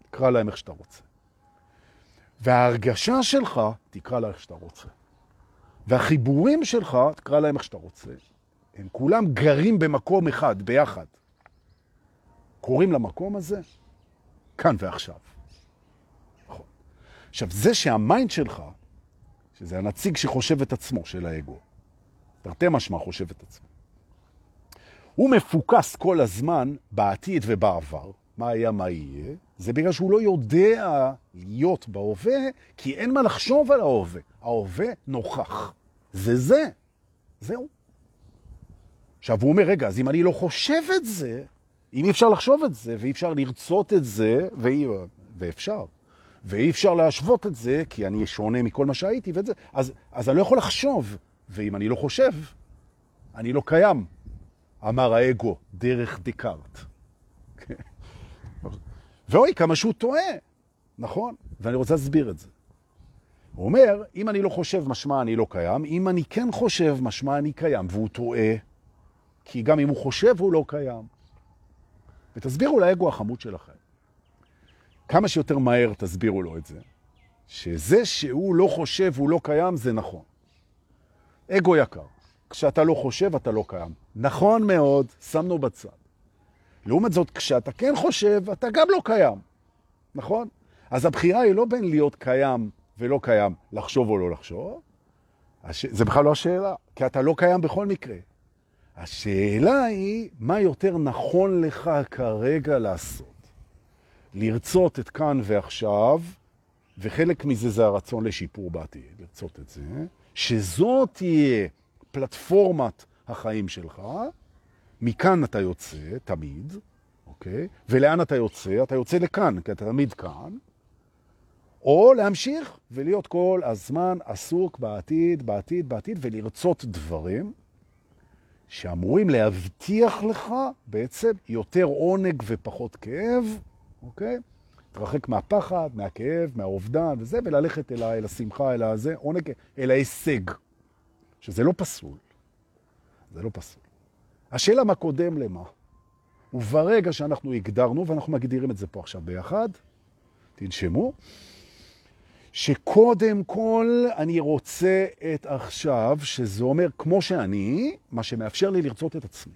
תקרא להם איך שאתה רוצה. וההרגשה שלך, תקרא לה איך שאתה רוצה. והחיבורים שלך, תקרא להם איך שאתה רוצה. הם כולם גרים במקום אחד, ביחד. קוראים למקום הזה כאן ועכשיו. נכון. עכשיו, זה שהמיינד שלך, שזה הנציג שחושב את עצמו, של האגו, תרתי משמע חושב את עצמו, הוא מפוקס כל הזמן בעתיד ובעבר, מה היה, מה יהיה, זה בגלל שהוא לא יודע להיות בהווה, כי אין מה לחשוב על ההווה. ההווה נוכח. זה זה. זהו. עכשיו, הוא אומר, רגע, אז אם אני לא חושב את זה, אם אי אפשר לחשוב את זה, ואי אפשר לרצות את זה, ואי, ואפשר, ואי אפשר להשוות את זה, כי אני שונה מכל מה שהייתי, ואת זה, אז, אז אני לא יכול לחשוב. ואם אני לא חושב, אני לא קיים, אמר האגו, דרך דקארט. [laughs] ואוי, כמה שהוא טועה, נכון? ואני רוצה להסביר את זה. הוא אומר, אם אני לא חושב, משמע אני לא קיים, אם אני כן חושב, משמע אני קיים, והוא טועה, כי גם אם הוא חושב, הוא לא קיים. ותסבירו לאגו החמוד שלכם. כמה שיותר מהר תסבירו לו את זה, שזה שהוא לא חושב, הוא לא קיים, זה נכון. אגו יקר, כשאתה לא חושב, אתה לא קיים. נכון מאוד, שמנו בצד. לעומת זאת, כשאתה כן חושב, אתה גם לא קיים, נכון? אז הבחירה היא לא בין להיות קיים ולא קיים, לחשוב או לא לחשוב. הש... זה בכלל לא השאלה, כי אתה לא קיים בכל מקרה. השאלה היא, מה יותר נכון לך כרגע לעשות? לרצות את כאן ועכשיו, וחלק מזה זה הרצון לשיפור בעתיד, לרצות את זה, שזאת תהיה פלטפורמת החיים שלך, מכאן אתה יוצא, תמיד, אוקיי? ולאן אתה יוצא? אתה יוצא לכאן, כי אתה תמיד כאן. או להמשיך ולהיות כל הזמן עסוק בעתיד, בעתיד, בעתיד, ולרצות דברים שאמורים להבטיח לך בעצם יותר עונג ופחות כאב, אוקיי? תרחק מהפחד, מהכאב, מהאובדן וזה, וללכת אל, אל השמחה, אל הזה, עונג, אל ההישג, שזה לא פסול. זה לא פסול. השאלה מה קודם למה. וברגע שאנחנו הגדרנו, ואנחנו מגדירים את זה פה עכשיו ביחד, תנשמו, שקודם כל אני רוצה את עכשיו, שזה אומר כמו שאני, מה שמאפשר לי לרצות את עצמי.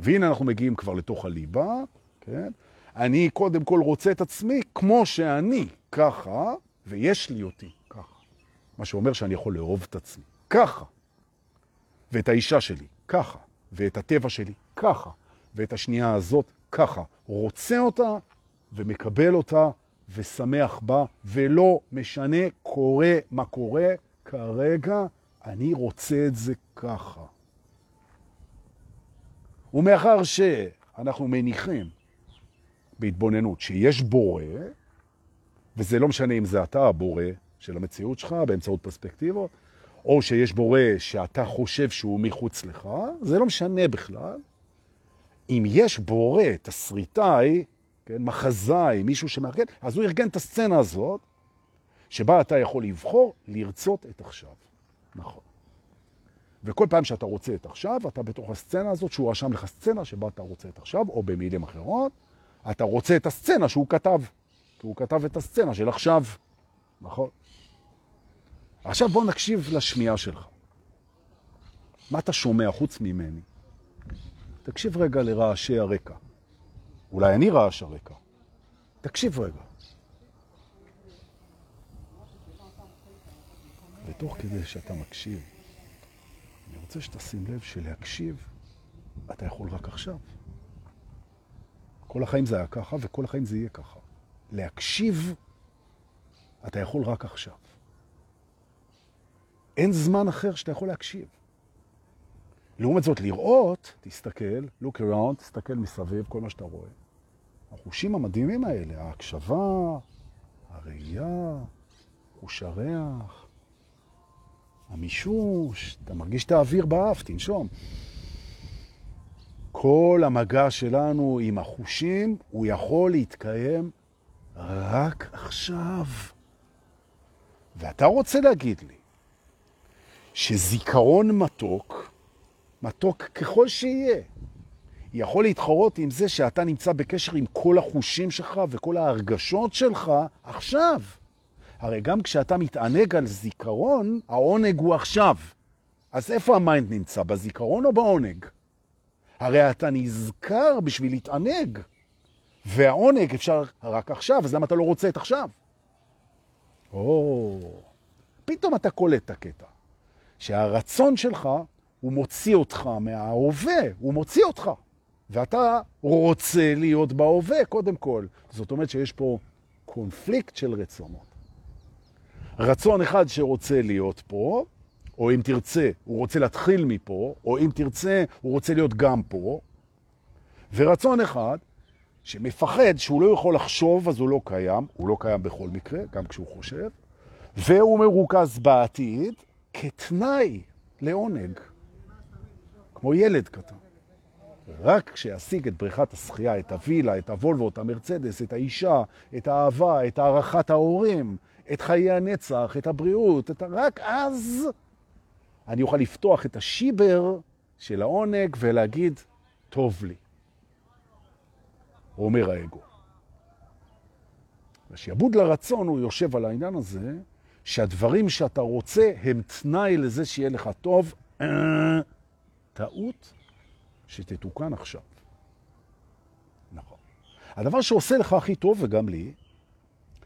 והנה אנחנו מגיעים כבר לתוך הליבה, כן? אני קודם כל רוצה את עצמי כמו שאני, ככה, ויש לי אותי, ככה. מה שאומר שאני יכול לאהוב את עצמי, ככה. ואת האישה שלי, ככה. ואת הטבע שלי, ככה. ואת השנייה הזאת, ככה. רוצה אותה ומקבל אותה ושמח בה, ולא משנה קורה מה קורה, כרגע אני רוצה את זה ככה. ומאחר שאנחנו מניחים בהתבוננות שיש בורא, וזה לא משנה אם זה אתה הבורא של המציאות שלך באמצעות פרספקטיבות, או שיש בורא שאתה חושב שהוא מחוץ לך, זה לא משנה בכלל. אם יש בורא, תסריטאי, כן, מחזאי, מישהו שמארגן, אז הוא ארגן את הסצנה הזאת, שבה אתה יכול לבחור לרצות את עכשיו. נכון. וכל פעם שאתה רוצה את עכשיו, אתה בתוך הסצנה הזאת, שהוא רשם לך סצנה שבה אתה רוצה את עכשיו, או במילים אחרות, אתה רוצה את הסצנה שהוא כתב. כי הוא כתב את הסצנה של עכשיו. נכון? עכשיו בוא נקשיב לשמיעה שלך. מה אתה שומע חוץ ממני? תקשיב רגע לרעשי הרקע. אולי אני רעש הרקע. תקשיב רגע. ותוך כדי שאתה מקשיב, אני רוצה שתשים לב שלהקשיב אתה יכול רק עכשיו. כל החיים זה היה ככה, וכל החיים זה יהיה ככה. להקשיב אתה יכול רק עכשיו. אין זמן אחר שאתה יכול להקשיב. לעומת זאת, לראות, תסתכל, look around, תסתכל מסביב, כל מה שאתה רואה. החושים המדהימים האלה, ההקשבה, הראייה, חוש הריח, המישוש, אתה מרגיש את האוויר באף, תנשום. כל המגע שלנו עם החושים, הוא יכול להתקיים רק עכשיו. ואתה רוצה להגיד לי שזיכרון מתוק, מתוק ככל שיהיה, יכול להתחרות עם זה שאתה נמצא בקשר עם כל החושים שלך וכל ההרגשות שלך עכשיו. הרי גם כשאתה מתענג על זיכרון, העונג הוא עכשיו. אז איפה ה mind נמצא? בזיכרון או בעונג? הרי אתה נזכר בשביל להתענג, והעונג אפשר רק עכשיו, אז למה אתה לא רוצה את עכשיו? או, פתאום אתה קולט את הקטע. שהרצון שלך, הוא מוציא אותך מההווה, הוא מוציא אותך. ואתה רוצה להיות בהווה, קודם כל. זאת אומרת שיש פה קונפליקט של רצונות. רצון אחד שרוצה להיות פה, או אם תרצה, הוא רוצה להתחיל מפה, או אם תרצה, הוא רוצה להיות גם פה, ורצון אחד שמפחד שהוא לא יכול לחשוב, אז הוא לא קיים, הוא לא קיים בכל מקרה, גם כשהוא חושב, והוא מרוכז בעתיד כתנאי לעונג, כמו ילד קטן. רק כשישיג את בריכת השחייה, את הווילה, את הוולבו, את המרצדס, את האישה, את האהבה, את הערכת ההורים, את חיי הנצח, את הבריאות, את... רק אז אני אוכל לפתוח את השיבר של העונג ולהגיד, טוב לי. אומר האגו. השעבוד לרצון הוא יושב על העניין הזה, שהדברים שאתה רוצה הם תנאי לזה שיהיה לך טוב. טעות שתתוקן עכשיו. נכון. הדבר שעושה לך הכי טוב, וגם לי,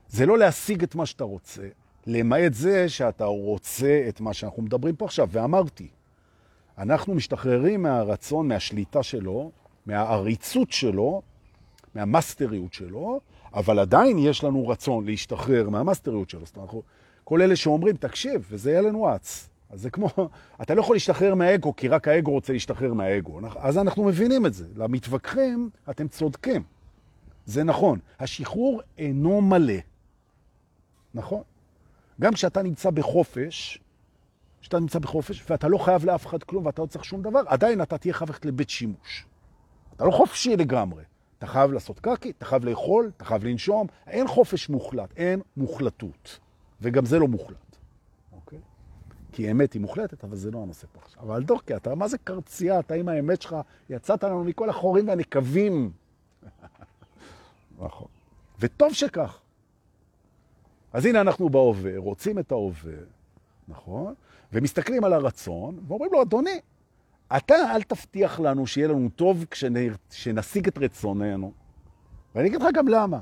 זה לא להשיג את מה שאתה רוצה, למעט זה שאתה רוצה את מה שאנחנו מדברים פה עכשיו. ואמרתי, אנחנו משתחררים מהרצון, מהשליטה שלו, מהעריצות שלו, מהמסטריות שלו, אבל עדיין יש לנו רצון להשתחרר מהמסטריות שלו. זאת אומרת, כל אלה שאומרים, תקשיב, וזה יהיה לנו אץ. אז זה כמו, [laughs] אתה לא יכול להשתחרר מהאגו, כי רק האגו רוצה להשתחרר מהאגו. אז אנחנו מבינים את זה. למתווכחים, אתם צודקים. זה נכון. השחרור אינו מלא. נכון? גם כשאתה נמצא בחופש, כשאתה נמצא בחופש, ואתה לא חייב לאף אחד כלום, ואתה לא צריך שום דבר, עדיין אתה תהיה חייב ללכת לבית שימוש. אתה לא חופשי לגמרי. אתה חייב לעשות קקי, אתה חייב לאכול, אתה חייב לנשום. אין חופש מוחלט, אין מוחלטות. וגם זה לא מוחלט. אוקיי? כי האמת היא מוחלטת, אבל זה לא הנושא פה עכשיו. אבל דורקי, אתה מה זה קרצייה? אתה עם האמת שלך, יצאת לנו מכל החורים והנקבים. [laughs] נכון. וטוב שכך. אז הנה אנחנו בהווה, רוצים את ההווה, נכון? ומסתכלים על הרצון, ואומרים לו, אדוני, אתה אל תבטיח לנו שיהיה לנו טוב כשנשיג את רצוננו. ואני אגיד לך גם למה.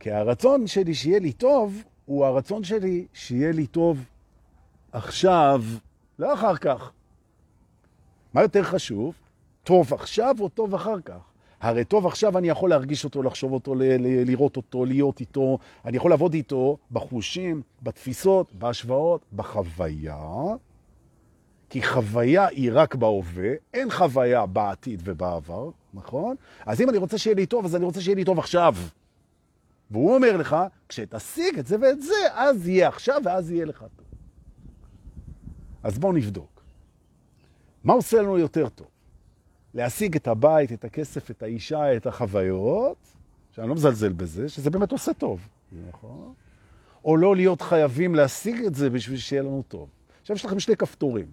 כי הרצון שלי שיהיה לי טוב, הוא הרצון שלי שיהיה לי טוב עכשיו, לא אחר כך. מה יותר חשוב? טוב עכשיו או טוב אחר כך? הרי טוב עכשיו אני יכול להרגיש אותו, לחשוב אותו, לראות אותו, להיות איתו, אני יכול לעבוד איתו בחושים, בתפיסות, בהשוואות, בחוויה, כי חוויה היא רק בהווה, אין חוויה בעתיד ובעבר, נכון? אז אם אני רוצה שיהיה לי טוב, אז אני רוצה שיהיה לי טוב עכשיו. והוא אומר לך, כשתשיג את זה ואת זה, אז יהיה עכשיו ואז יהיה לך טוב. אז בואו נבדוק. מה עושה לנו יותר טוב? להשיג את הבית, את הכסף, את האישה, את החוויות, שאני לא מזלזל בזה, שזה באמת עושה טוב, נכון? או לא להיות חייבים להשיג את זה בשביל שיהיה לנו טוב. עכשיו יש לכם שני כפתורים.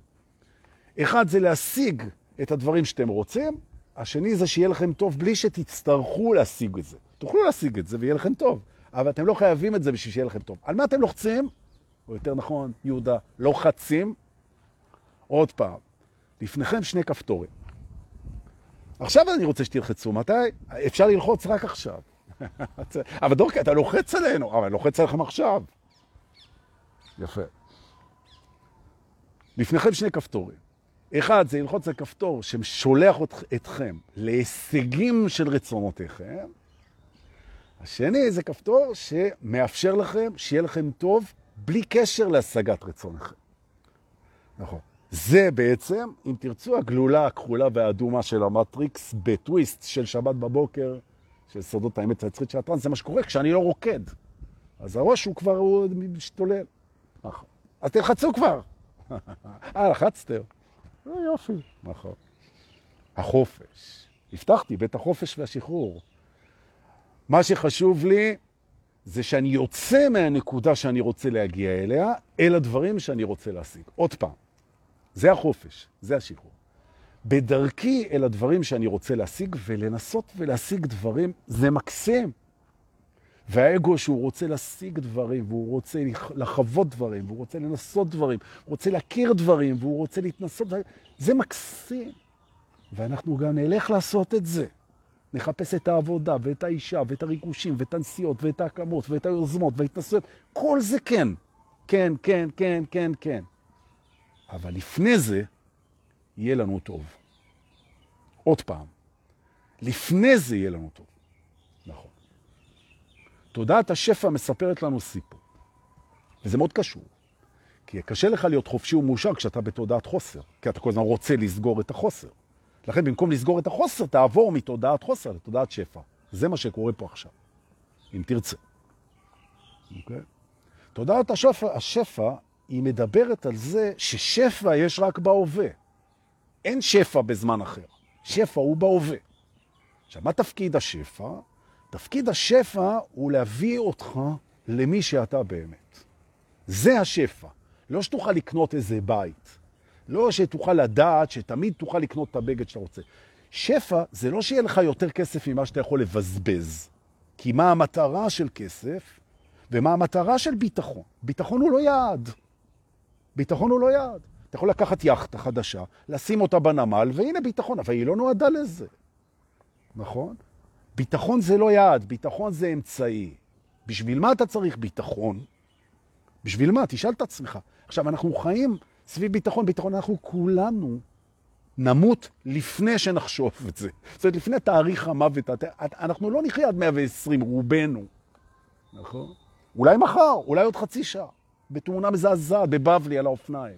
אחד זה להשיג את הדברים שאתם רוצים, השני זה שיהיה לכם טוב בלי שתצטרכו להשיג את זה. תוכלו להשיג את זה ויהיה לכם טוב, אבל אתם לא חייבים את זה בשביל שיהיה לכם טוב. על מה אתם לוחצים? או יותר נכון, יהודה, לוחצים. עוד פעם, לפניכם שני כפתורים. עכשיו אני רוצה שתלחצו, מתי? אפשר ללחוץ רק עכשיו. [laughs] אבל דורקי, אתה לוחץ עלינו, אבל אני לוחץ עליכם עכשיו. יפה. לפניכם שני כפתורים. אחד, זה ללחוץ על כפתור ששולח אתכם להישגים של רצונותיכם. השני, זה כפתור שמאפשר לכם שיהיה לכם טוב בלי קשר להשגת רצונכם. נכון. זה בעצם, אם תרצו, הגלולה הכחולה והאדומה של המטריקס בטוויסט של שבת בבוקר, של סודות האמת היצרית של הטרנס, זה מה שקורה כשאני לא רוקד. אז הראש הוא כבר, הוא משתולל. נכון. אז תלחצו כבר. [laughs] אה, לחצתם. אה, יופי. נכון. החופש. הבטחתי, בית החופש והשחרור. מה שחשוב לי זה שאני יוצא מהנקודה שאני רוצה להגיע אליה, אל הדברים שאני רוצה להשיג. עוד פעם, זה החופש, זה השחרור. בדרכי אל הדברים שאני רוצה להשיג, ולנסות ולהשיג דברים, זה מקסים. והאגו שהוא רוצה להשיג דברים, והוא רוצה לחוות דברים, והוא רוצה לנסות דברים, הוא רוצה להכיר דברים, והוא רוצה להתנסות דברים, זה מקסים. ואנחנו גם נלך לעשות את זה. נחפש את העבודה, ואת האישה, ואת הריגושים, ואת הנסיעות, ואת ההקמות, ואת היוזמות, וההתנסויות. כל זה כן. כן, כן, כן, כן, כן. אבל לפני זה יהיה לנו טוב. עוד פעם, לפני זה יהיה לנו טוב. נכון. תודעת השפע מספרת לנו סיפור, וזה מאוד קשור. כי קשה לך להיות חופשי ומאושר כשאתה בתודעת חוסר, כי אתה כל הזמן רוצה לסגור את החוסר. לכן במקום לסגור את החוסר, תעבור מתודעת חוסר לתודעת שפע. זה מה שקורה פה עכשיו, אם תרצה. אוקיי? Okay? תודעת השפע, השפע היא מדברת על זה ששפע יש רק בהווה. אין שפע בזמן אחר. שפע הוא בהווה. עכשיו, מה תפקיד השפע? תפקיד השפע הוא להביא אותך למי שאתה באמת. זה השפע. לא שתוכל לקנות איזה בית. לא שתוכל לדעת שתמיד תוכל לקנות את הבגד שאתה רוצה. שפע זה לא שיהיה לך יותר כסף ממה שאתה יכול לבזבז. כי מה המטרה של כסף ומה המטרה של ביטחון? ביטחון הוא לא יעד. ביטחון הוא לא יעד. אתה יכול לקחת יאכטה חדשה, לשים אותה בנמל, והנה ביטחון, אבל היא לא נועדה לזה. נכון? ביטחון זה לא יעד, ביטחון זה אמצעי. בשביל מה אתה צריך ביטחון? בשביל מה? תשאל את עצמך. עכשיו, אנחנו חיים סביב ביטחון, ביטחון, אנחנו כולנו נמות לפני שנחשוב את זה. זאת אומרת, לפני תאריך המוות, אנחנו לא נחיה עד 120, רובנו. נכון? אולי מחר, אולי עוד חצי שעה. בתאונה מזעזעת בבבלי על האופניים.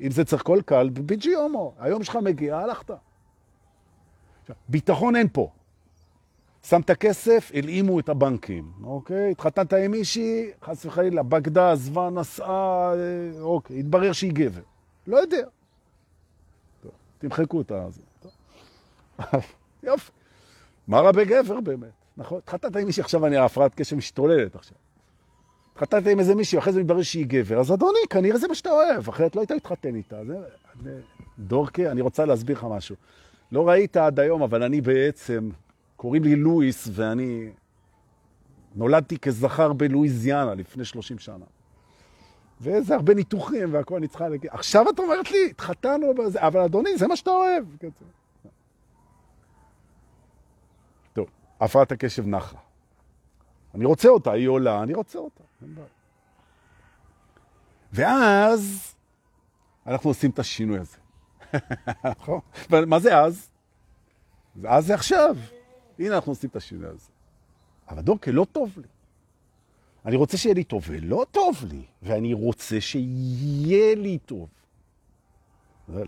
אם זה צריך כל קל, ביג'י הומו, היום שלך מגיע, הלכת. ביטחון אין פה. שמת כסף, הלאימו את הבנקים, אוקיי? התחתנת עם מישהי, חס וחלילה, בגדה, עזבה, נסעה, אה, אוקיי, התברר שהיא גבר. לא יודע. טוב, תמחקו את הזה. [laughs] יופי. מה רע בגבר באמת, נכון? התחתנת עם מישהי, עכשיו אני ההפרעת קשר משתוללת עכשיו. התחתנת עם איזה מישהי, אחרי זה מתברר שהיא גבר, אז אדוני, כנראה זה מה שאתה אוהב, אחרת לא היית להתחתן איתה. זה, דורקה, אני רוצה להסביר לך משהו. לא ראית עד היום, אבל אני בעצם, קוראים לי לואיס, ואני נולדתי כזכר בלואיזיאנה לפני 30 שנה. וזה הרבה ניתוחים והכל, אני צריכה להגיד, עכשיו את אומרת לי, התחתנו בזה, אבל אדוני, זה מה שאתה אוהב. טוב, הפרעת הקשב נחה. אני רוצה אותה, היא עולה, אני רוצה אותה. ואז אנחנו עושים את השינוי הזה. [laughs] נכון? מה זה אז? אז זה עכשיו. הנה אנחנו עושים את השינוי הזה. אבל דורקה, לא טוב לי. אני רוצה שיהיה לי טוב, ולא טוב לי, ואני רוצה שיהיה לי טוב.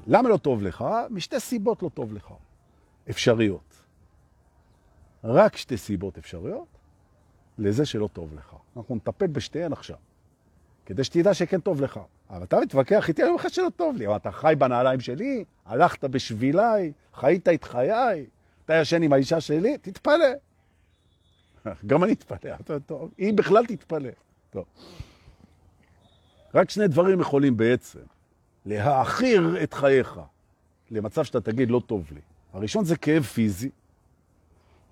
למה לא טוב לך? משתי סיבות לא טוב לך. אפשריות. רק שתי סיבות אפשריות לזה שלא טוב לך. אנחנו נטפל בשתיהן עכשיו, כדי שתדע שכן טוב לך. אבל אתה מתווכח איתי, אני אומר שלא טוב לי. אבל אתה חי בנעליים שלי, הלכת בשביליי, חיית את חיי, אתה ישן עם האישה שלי, תתפלא. [laughs] גם אני אתפלא, טוב, היא בכלל תתפלא. טוב. רק שני דברים יכולים בעצם להעכיר את חייך למצב שאתה תגיד לא טוב לי. הראשון זה כאב פיזי,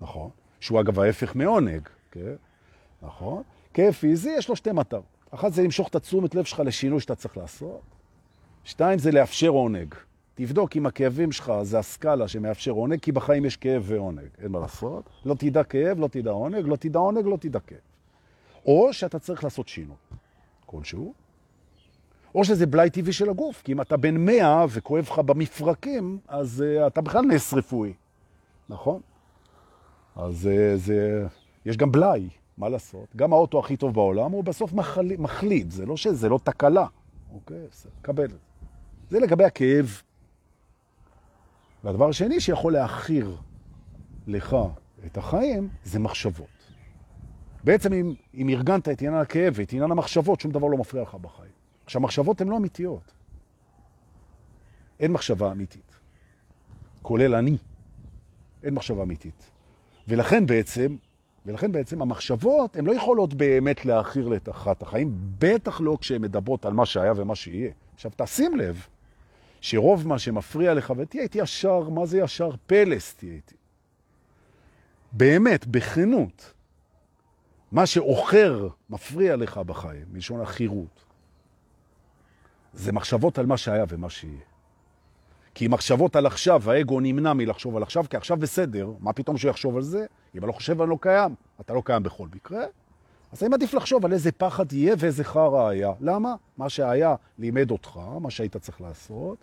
נכון? שהוא אגב ההפך מעונג, כן? נכון? כאב פיזי יש לו שתי מטרות. אחת זה למשוך את התשומת לב שלך לשינוי שאתה צריך לעשות. שתיים זה לאפשר עונג. תבדוק אם הכאבים שלך זה הסקאלה שמאפשר עונג, כי בחיים יש כאב ועונג, אין מה לעשות. לא תדע כאב, לא תדע עונג, לא תדע עונג, לא תדע כאב. או שאתה צריך לעשות שינוי כלשהו, או שזה בלי טבעי של הגוף, כי אם אתה בן מאה וכואב לך במפרקים, אז uh, אתה בכלל נס רפואי, נכון? אז uh, זה, יש גם בלי, מה לעשות? גם האוטו הכי טוב בעולם הוא בסוף מחל... מחליד, זה לא שזה לא תקלה, אוקיי? בסדר, קבל. זה לגבי הכאב והדבר השני שיכול להכיר לך את החיים, זה מחשבות. בעצם אם, אם ארגנת את עניין הכאב ואת עניין המחשבות, שום דבר לא מפריע לך בחיים. עכשיו, מחשבות הן לא אמיתיות. אין מחשבה אמיתית. כולל אני. אין מחשבה אמיתית. ולכן בעצם, ולכן בעצם המחשבות, הן לא יכולות באמת להכיר לתחת החיים, בטח לא כשהן מדברות על מה שהיה ומה שיהיה. עכשיו, תשים לב שרוב מה שמפריע לך, ותהיה איתי ישר, מה זה ישר? פלס תהיה איתי. באמת, בכנות, מה שאוכר, מפריע לך בחיים, מלשון החירות, זה מחשבות על מה שהיה ומה שיהיה. כי מחשבות על עכשיו, האגו נמנע מלחשוב על עכשיו, כי עכשיו בסדר, מה פתאום שהוא יחשוב על זה? אם אני לא חושב אני לא קיים, אתה לא קיים בכל מקרה, אז אני מעדיף לחשוב על איזה פחד יהיה ואיזה חרא היה. למה? מה שהיה לימד אותך, מה שהיית צריך לעשות,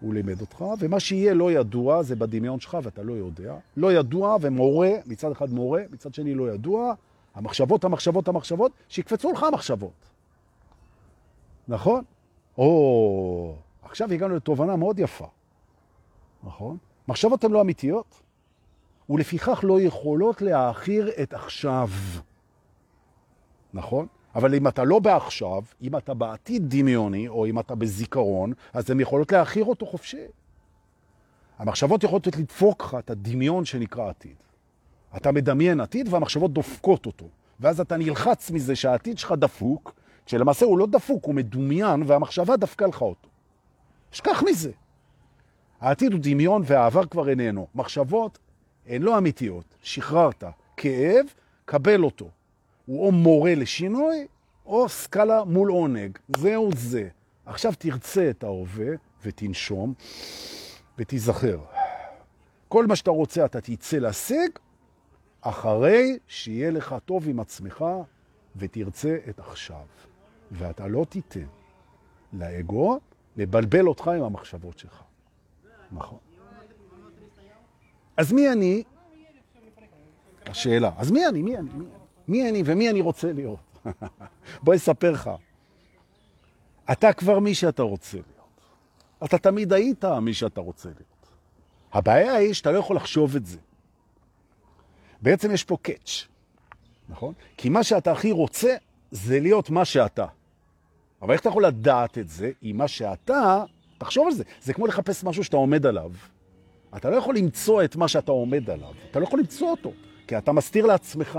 הוא לימד אותך, ומה שיהיה לא ידוע זה בדמיון שלך ואתה לא יודע. לא ידוע ומורה, מצד אחד מורה, מצד שני לא ידוע, המחשבות, המחשבות, המחשבות, שיקפצו לך המחשבות. נכון? או, עכשיו הגענו לתובנה מאוד יפה. נכון? מחשבות הן לא אמיתיות, ולפיכך לא יכולות להאחיר את עכשיו. נכון? אבל אם אתה לא בעכשיו, אם אתה בעתיד דמיוני, או אם אתה בזיכרון, אז הן יכולות להכיר אותו חופשי. המחשבות יכולות לדפוק לך את הדמיון שנקרא עתיד. אתה מדמיין עתיד והמחשבות דופקות אותו. ואז אתה נלחץ מזה שהעתיד שלך דפוק, כשלמעשה הוא לא דפוק, הוא מדומיין, והמחשבה דפקה לך אותו. שכח מזה. העתיד הוא דמיון והעבר כבר איננו. מחשבות הן לא אמיתיות. שחררת. כאב, קבל אותו. הוא או מורה לשינוי, או סקאלה מול עונג. זהו זה. עכשיו תרצה את ההווה ותנשום ותיזכר. כל מה שאתה רוצה אתה תצא להשיג, אחרי שיהיה לך טוב עם עצמך ותרצה את עכשיו. ואתה לא תיתן לאגו לבלבל אותך עם המחשבות שלך. נכון. אז מי אני? השאלה. אז מי אני? מי אני? מי אני? מי אני ומי אני רוצה להיות. [laughs] בוא אספר לך. אתה כבר מי שאתה רוצה להיות. אתה תמיד היית מי שאתה רוצה להיות. הבעיה היא שאתה לא יכול לחשוב את זה. בעצם יש פה קאץ', נכון? כי מה שאתה הכי רוצה זה להיות מה שאתה. אבל איך אתה יכול לדעת את זה אם מה שאתה, תחשוב על זה, זה כמו לחפש משהו שאתה עומד עליו. אתה לא יכול למצוא את מה שאתה עומד עליו, אתה לא יכול למצוא אותו, כי אתה מסתיר לעצמך.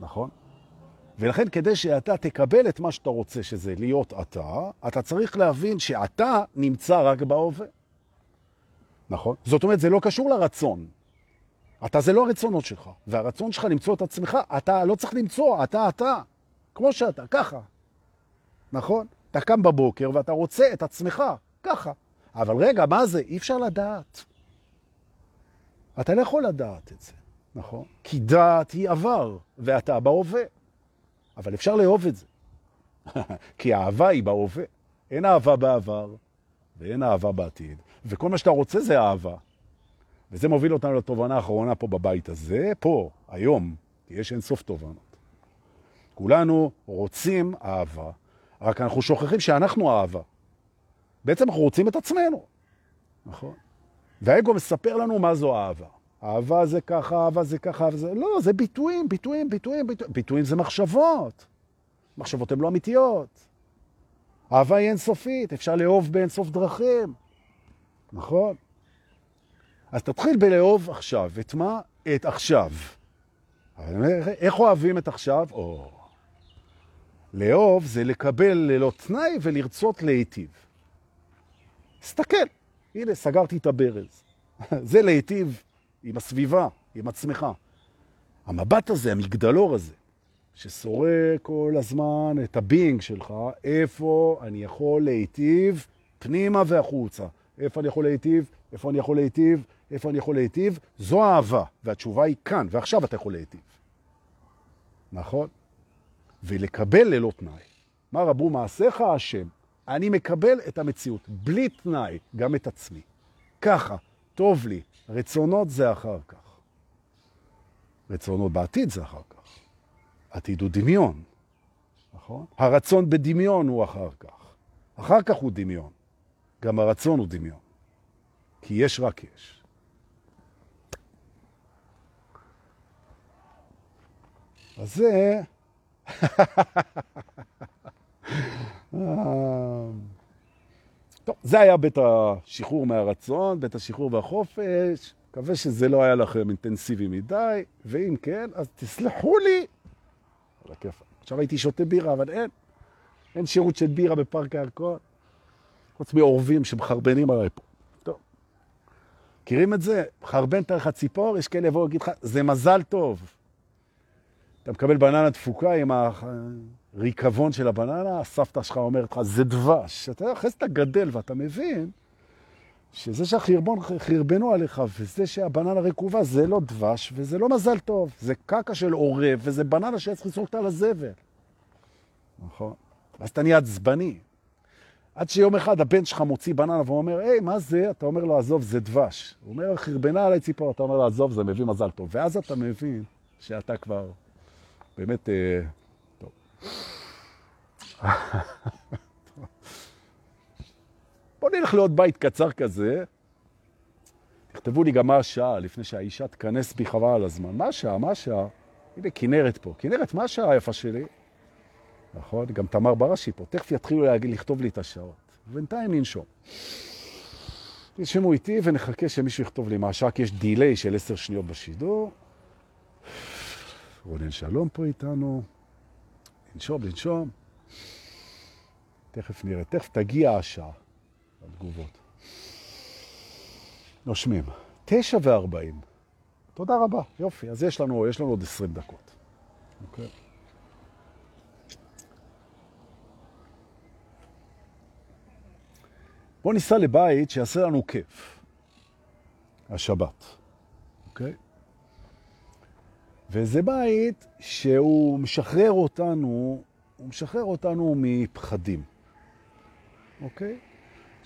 נכון? ולכן כדי שאתה תקבל את מה שאתה רוצה, שזה להיות אתה, אתה צריך להבין שאתה נמצא רק בהווה. נכון? זאת אומרת, זה לא קשור לרצון. אתה זה לא הרצונות שלך, והרצון שלך למצוא את עצמך, אתה לא צריך למצוא, אתה אתה, כמו שאתה, ככה. נכון? אתה קם בבוקר ואתה רוצה את עצמך, ככה. אבל רגע, מה זה? אי אפשר לדעת. אתה לא יכול לדעת את זה, נכון? כי דעת היא עבר, ואתה בהווה. אבל אפשר לאהוב את זה. [laughs] כי האהבה היא בהווה. אין אהבה בעבר, ואין אהבה בעתיד. וכל מה שאתה רוצה זה אהבה. וזה מוביל אותנו לתובנה האחרונה פה בבית הזה, פה, היום, יש אין סוף תובנות. כולנו רוצים אהבה, רק אנחנו שוכחים שאנחנו אהבה. בעצם אנחנו רוצים את עצמנו, נכון? והאגו מספר לנו מה זו אהבה. אהבה זה ככה, אהבה זה ככה, אהבה זה... לא, זה ביטויים, ביטויים, ביטויים, ביטויים. ביטויים זה מחשבות. מחשבות הן לא אמיתיות. אהבה היא אינסופית, אפשר לאהוב באינסוף דרכים, נכון? אז תתחיל בלאהוב עכשיו. את מה? את עכשיו. איך אוהבים את עכשיו? או... לאהוב זה לקבל ללא תנאי ולרצות להיטיב. סתכל, הנה, סגרתי את הברז. [laughs] זה להיטיב עם הסביבה, עם עצמך. המבט הזה, המגדלור הזה, ששורק כל הזמן את הבינג שלך, איפה אני יכול להיטיב פנימה והחוצה. איפה אני יכול להיטיב, איפה אני יכול להיטיב, איפה אני יכול להיטיב, זו האהבה. והתשובה היא כאן, ועכשיו אתה יכול להיטיב. נכון? ולקבל ללא תנאי. מה רבו מעשיך השם? אני מקבל את המציאות, בלי תנאי, גם את עצמי. ככה, טוב לי. רצונות זה אחר כך. רצונות בעתיד זה אחר כך. עתיד הוא דמיון, נכון? הרצון בדמיון הוא אחר כך. אחר כך הוא דמיון. גם הרצון הוא דמיון. כי יש רק יש. אז זה... [laughs] טוב, זה היה בית השחרור מהרצון, בית השחרור והחופש. מקווה שזה לא היה לכם אינטנסיבי מדי, ואם כן, אז תסלחו לי. על הכיף. עכשיו הייתי שותה בירה, אבל אין. אין שירות של בירה בפארק הירקון. חוץ מעורבים שמחרבנים עליי פה. טוב. מכירים את זה? מחרבן תחת ציפור, יש כאלה יבואו להגיד לך, זה מזל טוב. אתה מקבל בננה דפוקה עם הריקבון של הבננה, הסבתא שלך אומרת לך, זה דבש. אתה יודע, אחרי זה אתה גדל ואתה מבין שזה שהחרבון חרבנו עליך וזה שהבננה רקובה, זה לא דבש וזה לא מזל טוב. זה קקה של עורב וזה בננה שצריך לזרוק אותה לזבל. נכון? אז אתה נהיה עצבני. עד שיום אחד הבן שלך מוציא בננה ואומר, היי, מה זה? אתה אומר לו, עזוב, זה דבש. הוא אומר, חרבנה עלי ציפור, אתה אומר לו, עזוב, זה מביא מזל טוב. ואז אתה מבין שאתה כבר באמת, אה, טוב. [laughs] בוא נלך לעוד בית קצר כזה. תכתבו לי גם מה השעה, לפני שהאישה תכנס בי חבל על הזמן. מה השעה? מה השעה? הנה, כנרת פה. כנרת, מה השעה היפה שלי? נכון? גם תמר בראשי פה. תכף יתחילו להגיד, לכתוב לי את השעות. ובינתיים ננשום. תשמעו איתי ונחכה שמישהו יכתוב לי מה השעה, כי יש דיליי של עשר שניות בשידור. רונן שלום פה איתנו. לנשום, לנשום. תכף נראה, תכף תגיע השעה, התגובות. נושמים. תשע וארבעים. תודה רבה, יופי. אז יש לנו, יש לנו עוד עשרים דקות. אוקיי? בואו ניסע לבית שיעשה לנו כיף. השבת. אוקיי? וזה בית שהוא משחרר אותנו, הוא משחרר אותנו מפחדים, אוקיי?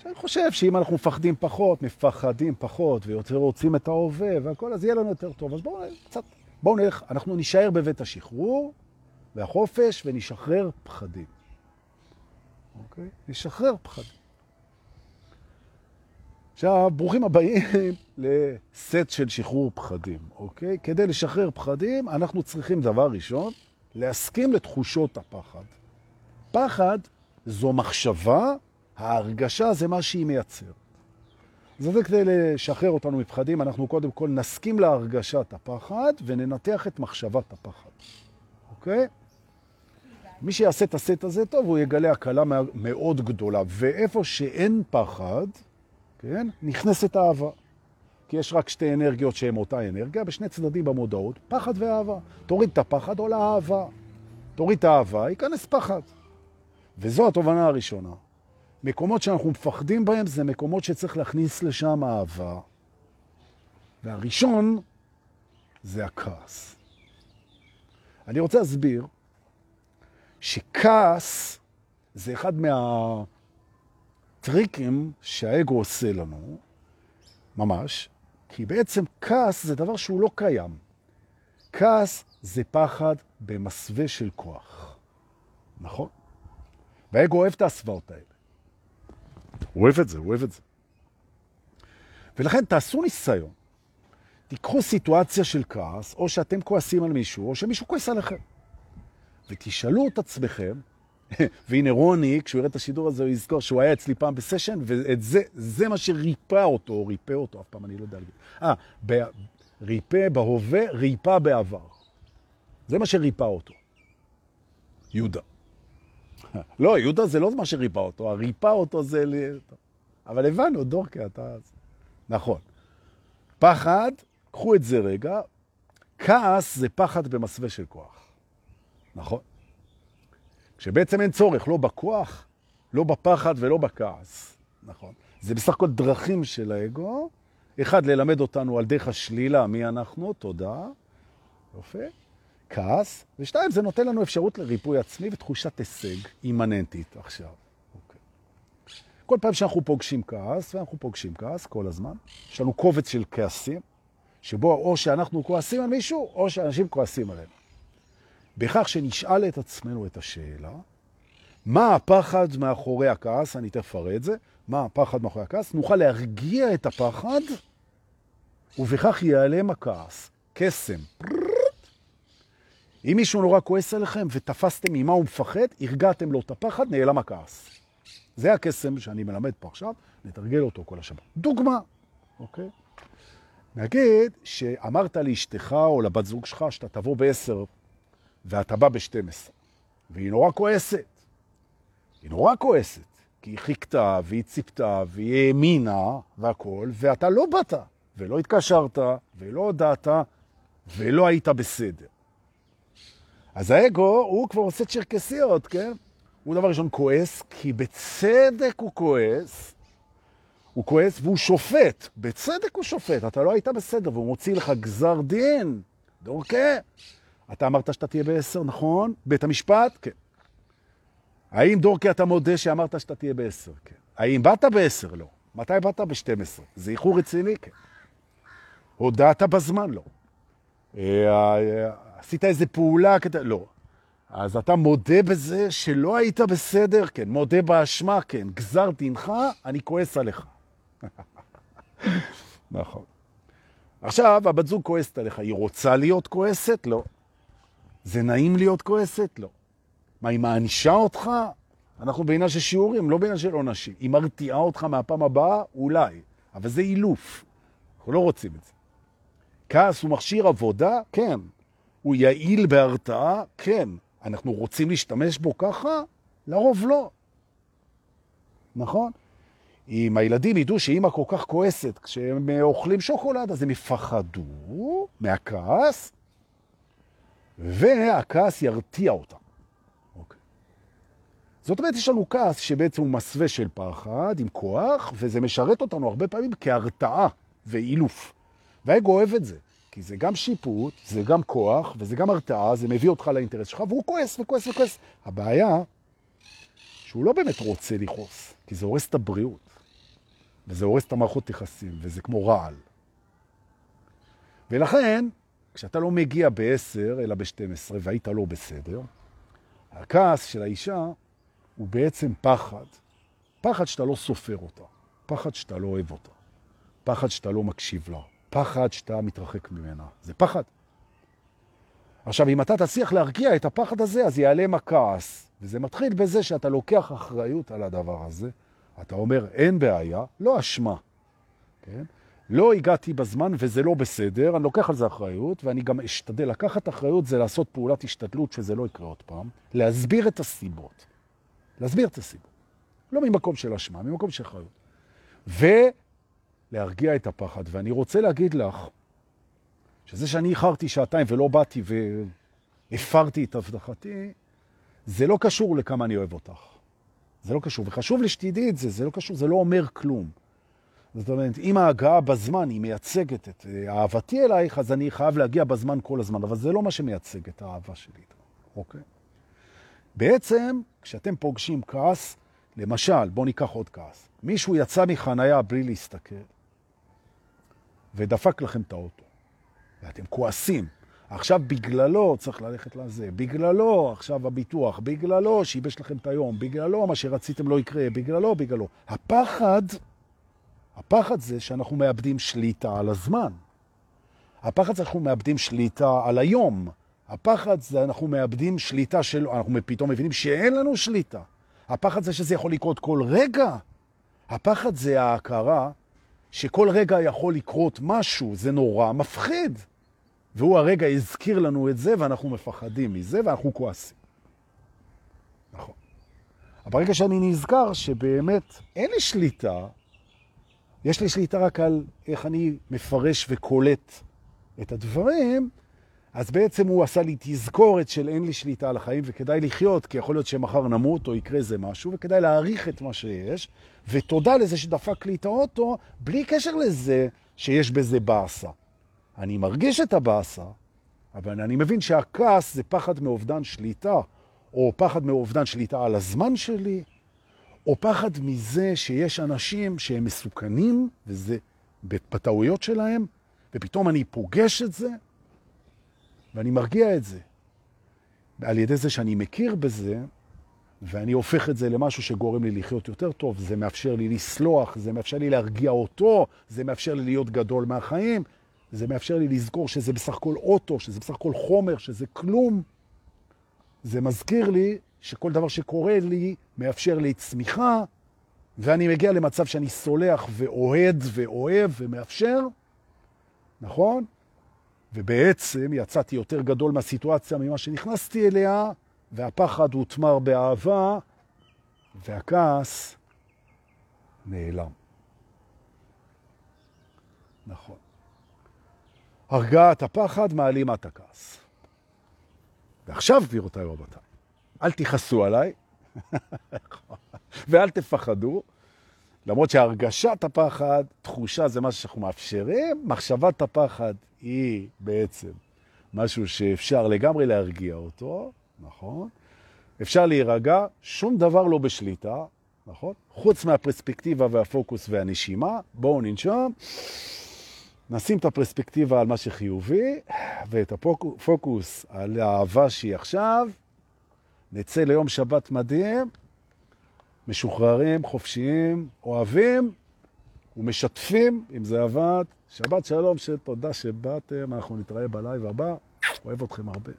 שאני חושב שאם אנחנו מפחדים פחות, מפחדים פחות, ויותר רוצים את ההווה והכל, אז יהיה לנו יותר טוב. אז בואו קצת, בואו נלך, אנחנו נשאר בבית השחרור והחופש ונשחרר פחדים. אוקיי? נשחרר פחדים. עכשיו, ברוכים הבאים [laughs] לסט של שחרור פחדים, אוקיי? כדי לשחרר פחדים, אנחנו צריכים, דבר ראשון, להסכים לתחושות הפחד. פחד זו מחשבה, ההרגשה זה מה שהיא מייצרת. זה כדי לשחרר אותנו מפחדים, אנחנו קודם כל נסכים להרגשת הפחד וננתח את מחשבת הפחד, אוקיי? מי שיעשה את הסט הזה טוב, הוא יגלה הקלה מאוד גדולה. ואיפה שאין פחד, כן? נכנסת אהבה. כי יש רק שתי אנרגיות שהן אותה אנרגיה, בשני צדדים במודעות, פחד ואהבה. תוריד את הפחד, עולה אהבה. תוריד את האהבה, ייכנס פחד. וזו התובנה הראשונה. מקומות שאנחנו מפחדים בהם זה מקומות שצריך להכניס לשם אהבה. והראשון זה הכעס. אני רוצה להסביר שכעס זה אחד מהטריקים שהאגו עושה לנו, ממש, כי בעצם כעס זה דבר שהוא לא קיים. כעס זה פחד במסווה של כוח, נכון? והאגו אוהב את ההסוואות האלה. הוא אוהב את זה, הוא אוהב את זה. ולכן תעשו ניסיון. תיקחו סיטואציה של כעס, או שאתם כועסים על מישהו, או שמישהו כועס עליכם. ותשאלו את עצמכם, [laughs] והנה רוני, כשהוא יראה את השידור הזה, הוא יזכור שהוא היה אצלי פעם בסשן, ואת זה, זה מה שריפא אותו, ריפא אותו, אף פעם אני לא יודע להגיד. אה, ב... ריפא בהווה, ריפא בעבר. זה מה שריפא אותו. יהודה. [laughs] לא, יהודה זה לא מה שריפא אותו, הריפא אותו זה... אבל הבנו, דורקה, אתה... נכון. פחד, קחו את זה רגע, כעס זה פחד במסווה של כוח. נכון? שבעצם אין צורך, לא בכוח, לא בפחד ולא בכעס. נכון. זה בסך הכל דרכים של האגו. אחד, ללמד אותנו על דרך השלילה, מי אנחנו, תודה. יופי. כעס. ושתיים, זה נותן לנו אפשרות לריפוי עצמי ותחושת הישג אימננטית עכשיו. אוקיי. כל פעם שאנחנו פוגשים כעס, ואנחנו פוגשים כעס כל הזמן, יש לנו קובץ של כעסים, שבו או שאנחנו כועסים על מישהו, או שאנשים כועסים עלינו. בכך שנשאל את עצמנו את השאלה, מה הפחד מאחורי הכעס, אני תכף אראה את זה, מה הפחד מאחורי הכעס, נוכל להרגיע את הפחד, ובכך ייעלם הכעס. קסם. אם מישהו נורא כועס עליכם ותפסתם ממה הוא מפחד, הרגעתם לו את הפחד, נעלם הכעס. זה הקסם שאני מלמד פה עכשיו, נתרגל אותו כל השבת. דוגמה, אוקיי? נגיד שאמרת לאשתך או לבת זוג שלך שאתה תבוא בעשר ואתה בא ב-12, והיא נורא כועסת. היא נורא כועסת, כי היא חיכתה והיא ציפתה והיא האמינה והכל, ואתה לא באת, ולא התקשרת, ולא הודעת, ולא היית בסדר. אז האגו, הוא כבר עושה צ'רקסיות, כן? הוא דבר ראשון כועס, כי בצדק הוא כועס, הוא כועס והוא שופט, בצדק הוא שופט, אתה לא היית בסדר, והוא מוציא לך גזר דין, דורקה. אתה אמרת שאתה תהיה בעשר, נכון? בית המשפט? כן. האם דורקי אתה מודה שאמרת שאתה תהיה בעשר? כן. האם באת בעשר? לא. מתי באת? ב-12. זה איחור רציני? כן. הודעת בזמן? לא. אה, עשית איזה פעולה? לא. אז אתה מודה בזה שלא היית בסדר? כן. מודה באשמה? כן. גזר דינך, אני כועס עליך. [laughs] נכון. עכשיו, הבת זוג כועסת עליך. היא רוצה להיות כועסת? לא. זה נעים להיות כועסת? לא. מה, היא מענישה אותך? אנחנו בעניין של שיעורים, לא בעניין של עונשים. היא מרתיעה אותך מהפעם הבאה? אולי. אבל זה אילוף. אנחנו לא רוצים את זה. כעס הוא מכשיר עבודה? כן. הוא יעיל בהרתעה? כן. אנחנו רוצים להשתמש בו ככה? לרוב לא. נכון? אם הילדים ידעו שאימא כל כך כועסת כשהם אוכלים שוקולד, אז הם יפחדו מהכעס, והכעס ירתיע אותם. אוקיי. זאת אומרת, יש לנו כעס שבעצם הוא מסווה של פחד עם כוח, וזה משרת אותנו הרבה פעמים כהרתעה ואילוף. והאגו אוהב את זה, כי זה גם שיפוט, זה גם כוח, וזה גם הרתעה, זה מביא אותך לאינטרס שלך, והוא כועס וכועס וכועס. הבעיה שהוא לא באמת רוצה לכעוס, כי זה הורס את הבריאות, וזה הורס את המערכות יחסים, וזה כמו רעל. ולכן, כשאתה לא מגיע ב-10, אלא ב-12, והיית לא בסדר, הכעס של האישה הוא בעצם פחד. פחד שאתה לא סופר אותה, פחד שאתה לא אוהב אותה, פחד שאתה לא מקשיב לה, פחד שאתה מתרחק ממנה. זה פחד. עכשיו, אם אתה תצליח להרגיע את הפחד הזה, אז ייעלם הכעס. וזה מתחיל בזה שאתה לוקח אחריות על הדבר הזה. אתה אומר, אין בעיה, לא אשמה. כן? לא הגעתי בזמן וזה לא בסדר, אני לוקח על זה אחריות, ואני גם אשתדל לקחת אחריות, זה לעשות פעולת השתדלות שזה לא יקרה עוד פעם, להסביר את הסיבות. להסביר את הסיבות. לא ממקום של אשמה, ממקום של אחריות. להרגיע את הפחד. ואני רוצה להגיד לך, שזה שאני איחרתי שעתיים ולא באתי והפרתי את הבטחתי, זה לא קשור לכמה אני אוהב אותך. זה לא קשור. וחשוב לי שתדעי את זה, זה לא קשור, זה לא אומר כלום. זאת אומרת, אם ההגעה בזמן היא מייצגת את אהבתי אלייך, אז אני חייב להגיע בזמן כל הזמן, אבל זה לא מה שמייצג את האהבה שלי. אוקיי? בעצם, כשאתם פוגשים כעס, למשל, בואו ניקח עוד כעס. מישהו יצא מחנייה בלי להסתכל, ודפק לכם את האוטו, ואתם כועסים. עכשיו בגללו צריך ללכת לזה, בגללו עכשיו הביטוח, בגללו שיבש לכם את היום, בגללו מה שרציתם לא יקרה, בגללו, בגללו. הפחד, הפחד זה שאנחנו מאבדים שליטה על הזמן. הפחד זה שאנחנו מאבדים שליטה על היום. הפחד זה אנחנו מאבדים שליטה של, אנחנו פתאום מבינים שאין לנו שליטה. הפחד זה שזה יכול לקרות כל רגע. הפחד זה ההכרה שכל רגע יכול לקרות משהו, זה נורא מפחיד. והוא הרגע הזכיר לנו את זה, ואנחנו מפחדים מזה, ואנחנו כועסים. נכון. אבל ברגע שאני נזכר שבאמת אין לי שליטה, יש לי שליטה רק על איך אני מפרש וקולט את הדברים, אז בעצם הוא עשה לי תזכורת של אין לי שליטה על החיים וכדאי לחיות, כי יכול להיות שמחר נמות או יקרה זה משהו, וכדאי להעריך את מה שיש, ותודה לזה שדפק לי את האוטו, בלי קשר לזה שיש בזה באסה. אני מרגיש את הבאסה, אבל אני מבין שהכעס זה פחד מאובדן שליטה, או פחד מאובדן שליטה על הזמן שלי, או פחד מזה שיש אנשים שהם מסוכנים, וזה בטעויות שלהם, ופתאום אני פוגש את זה, ואני מרגיע את זה. על ידי זה שאני מכיר בזה, ואני הופך את זה למשהו שגורם לי לחיות יותר טוב, זה מאפשר לי לסלוח, זה מאפשר לי להרגיע אותו, זה מאפשר לי להיות גדול מהחיים, זה מאפשר לי לזכור שזה בסך הכל אוטו, שזה בסך הכל חומר, שזה כלום. זה מזכיר לי שכל דבר שקורה לי מאפשר לי צמיחה, ואני מגיע למצב שאני סולח ואוהד ואוהב ומאפשר, נכון? ובעצם יצאתי יותר גדול מהסיטואציה ממה שנכנסתי אליה, והפחד הותמר באהבה, והכעס נעלם. נכון. הרגעת הפחד מעלימה את הכעס. ועכשיו, גבירותיי ורבותיי, אל תכעסו עליי, [laughs] ואל תפחדו, למרות שהרגשת הפחד, תחושה זה משהו שאנחנו מאפשרים, מחשבת הפחד היא בעצם משהו שאפשר לגמרי להרגיע אותו, נכון? אפשר להירגע, שום דבר לא בשליטה, נכון? חוץ מהפרספקטיבה והפוקוס והנשימה, בואו ננשום, נשים את הפרספקטיבה על מה שחיובי, ואת הפוקוס על האהבה שהיא עכשיו, נצא ליום שבת מדהים, משוחררים, חופשיים, אוהבים ומשתפים, אם זה עבד. שבת שלום, שתודה שבאתם, אנחנו נתראה בלייב הבא, אוהב אתכם הרבה.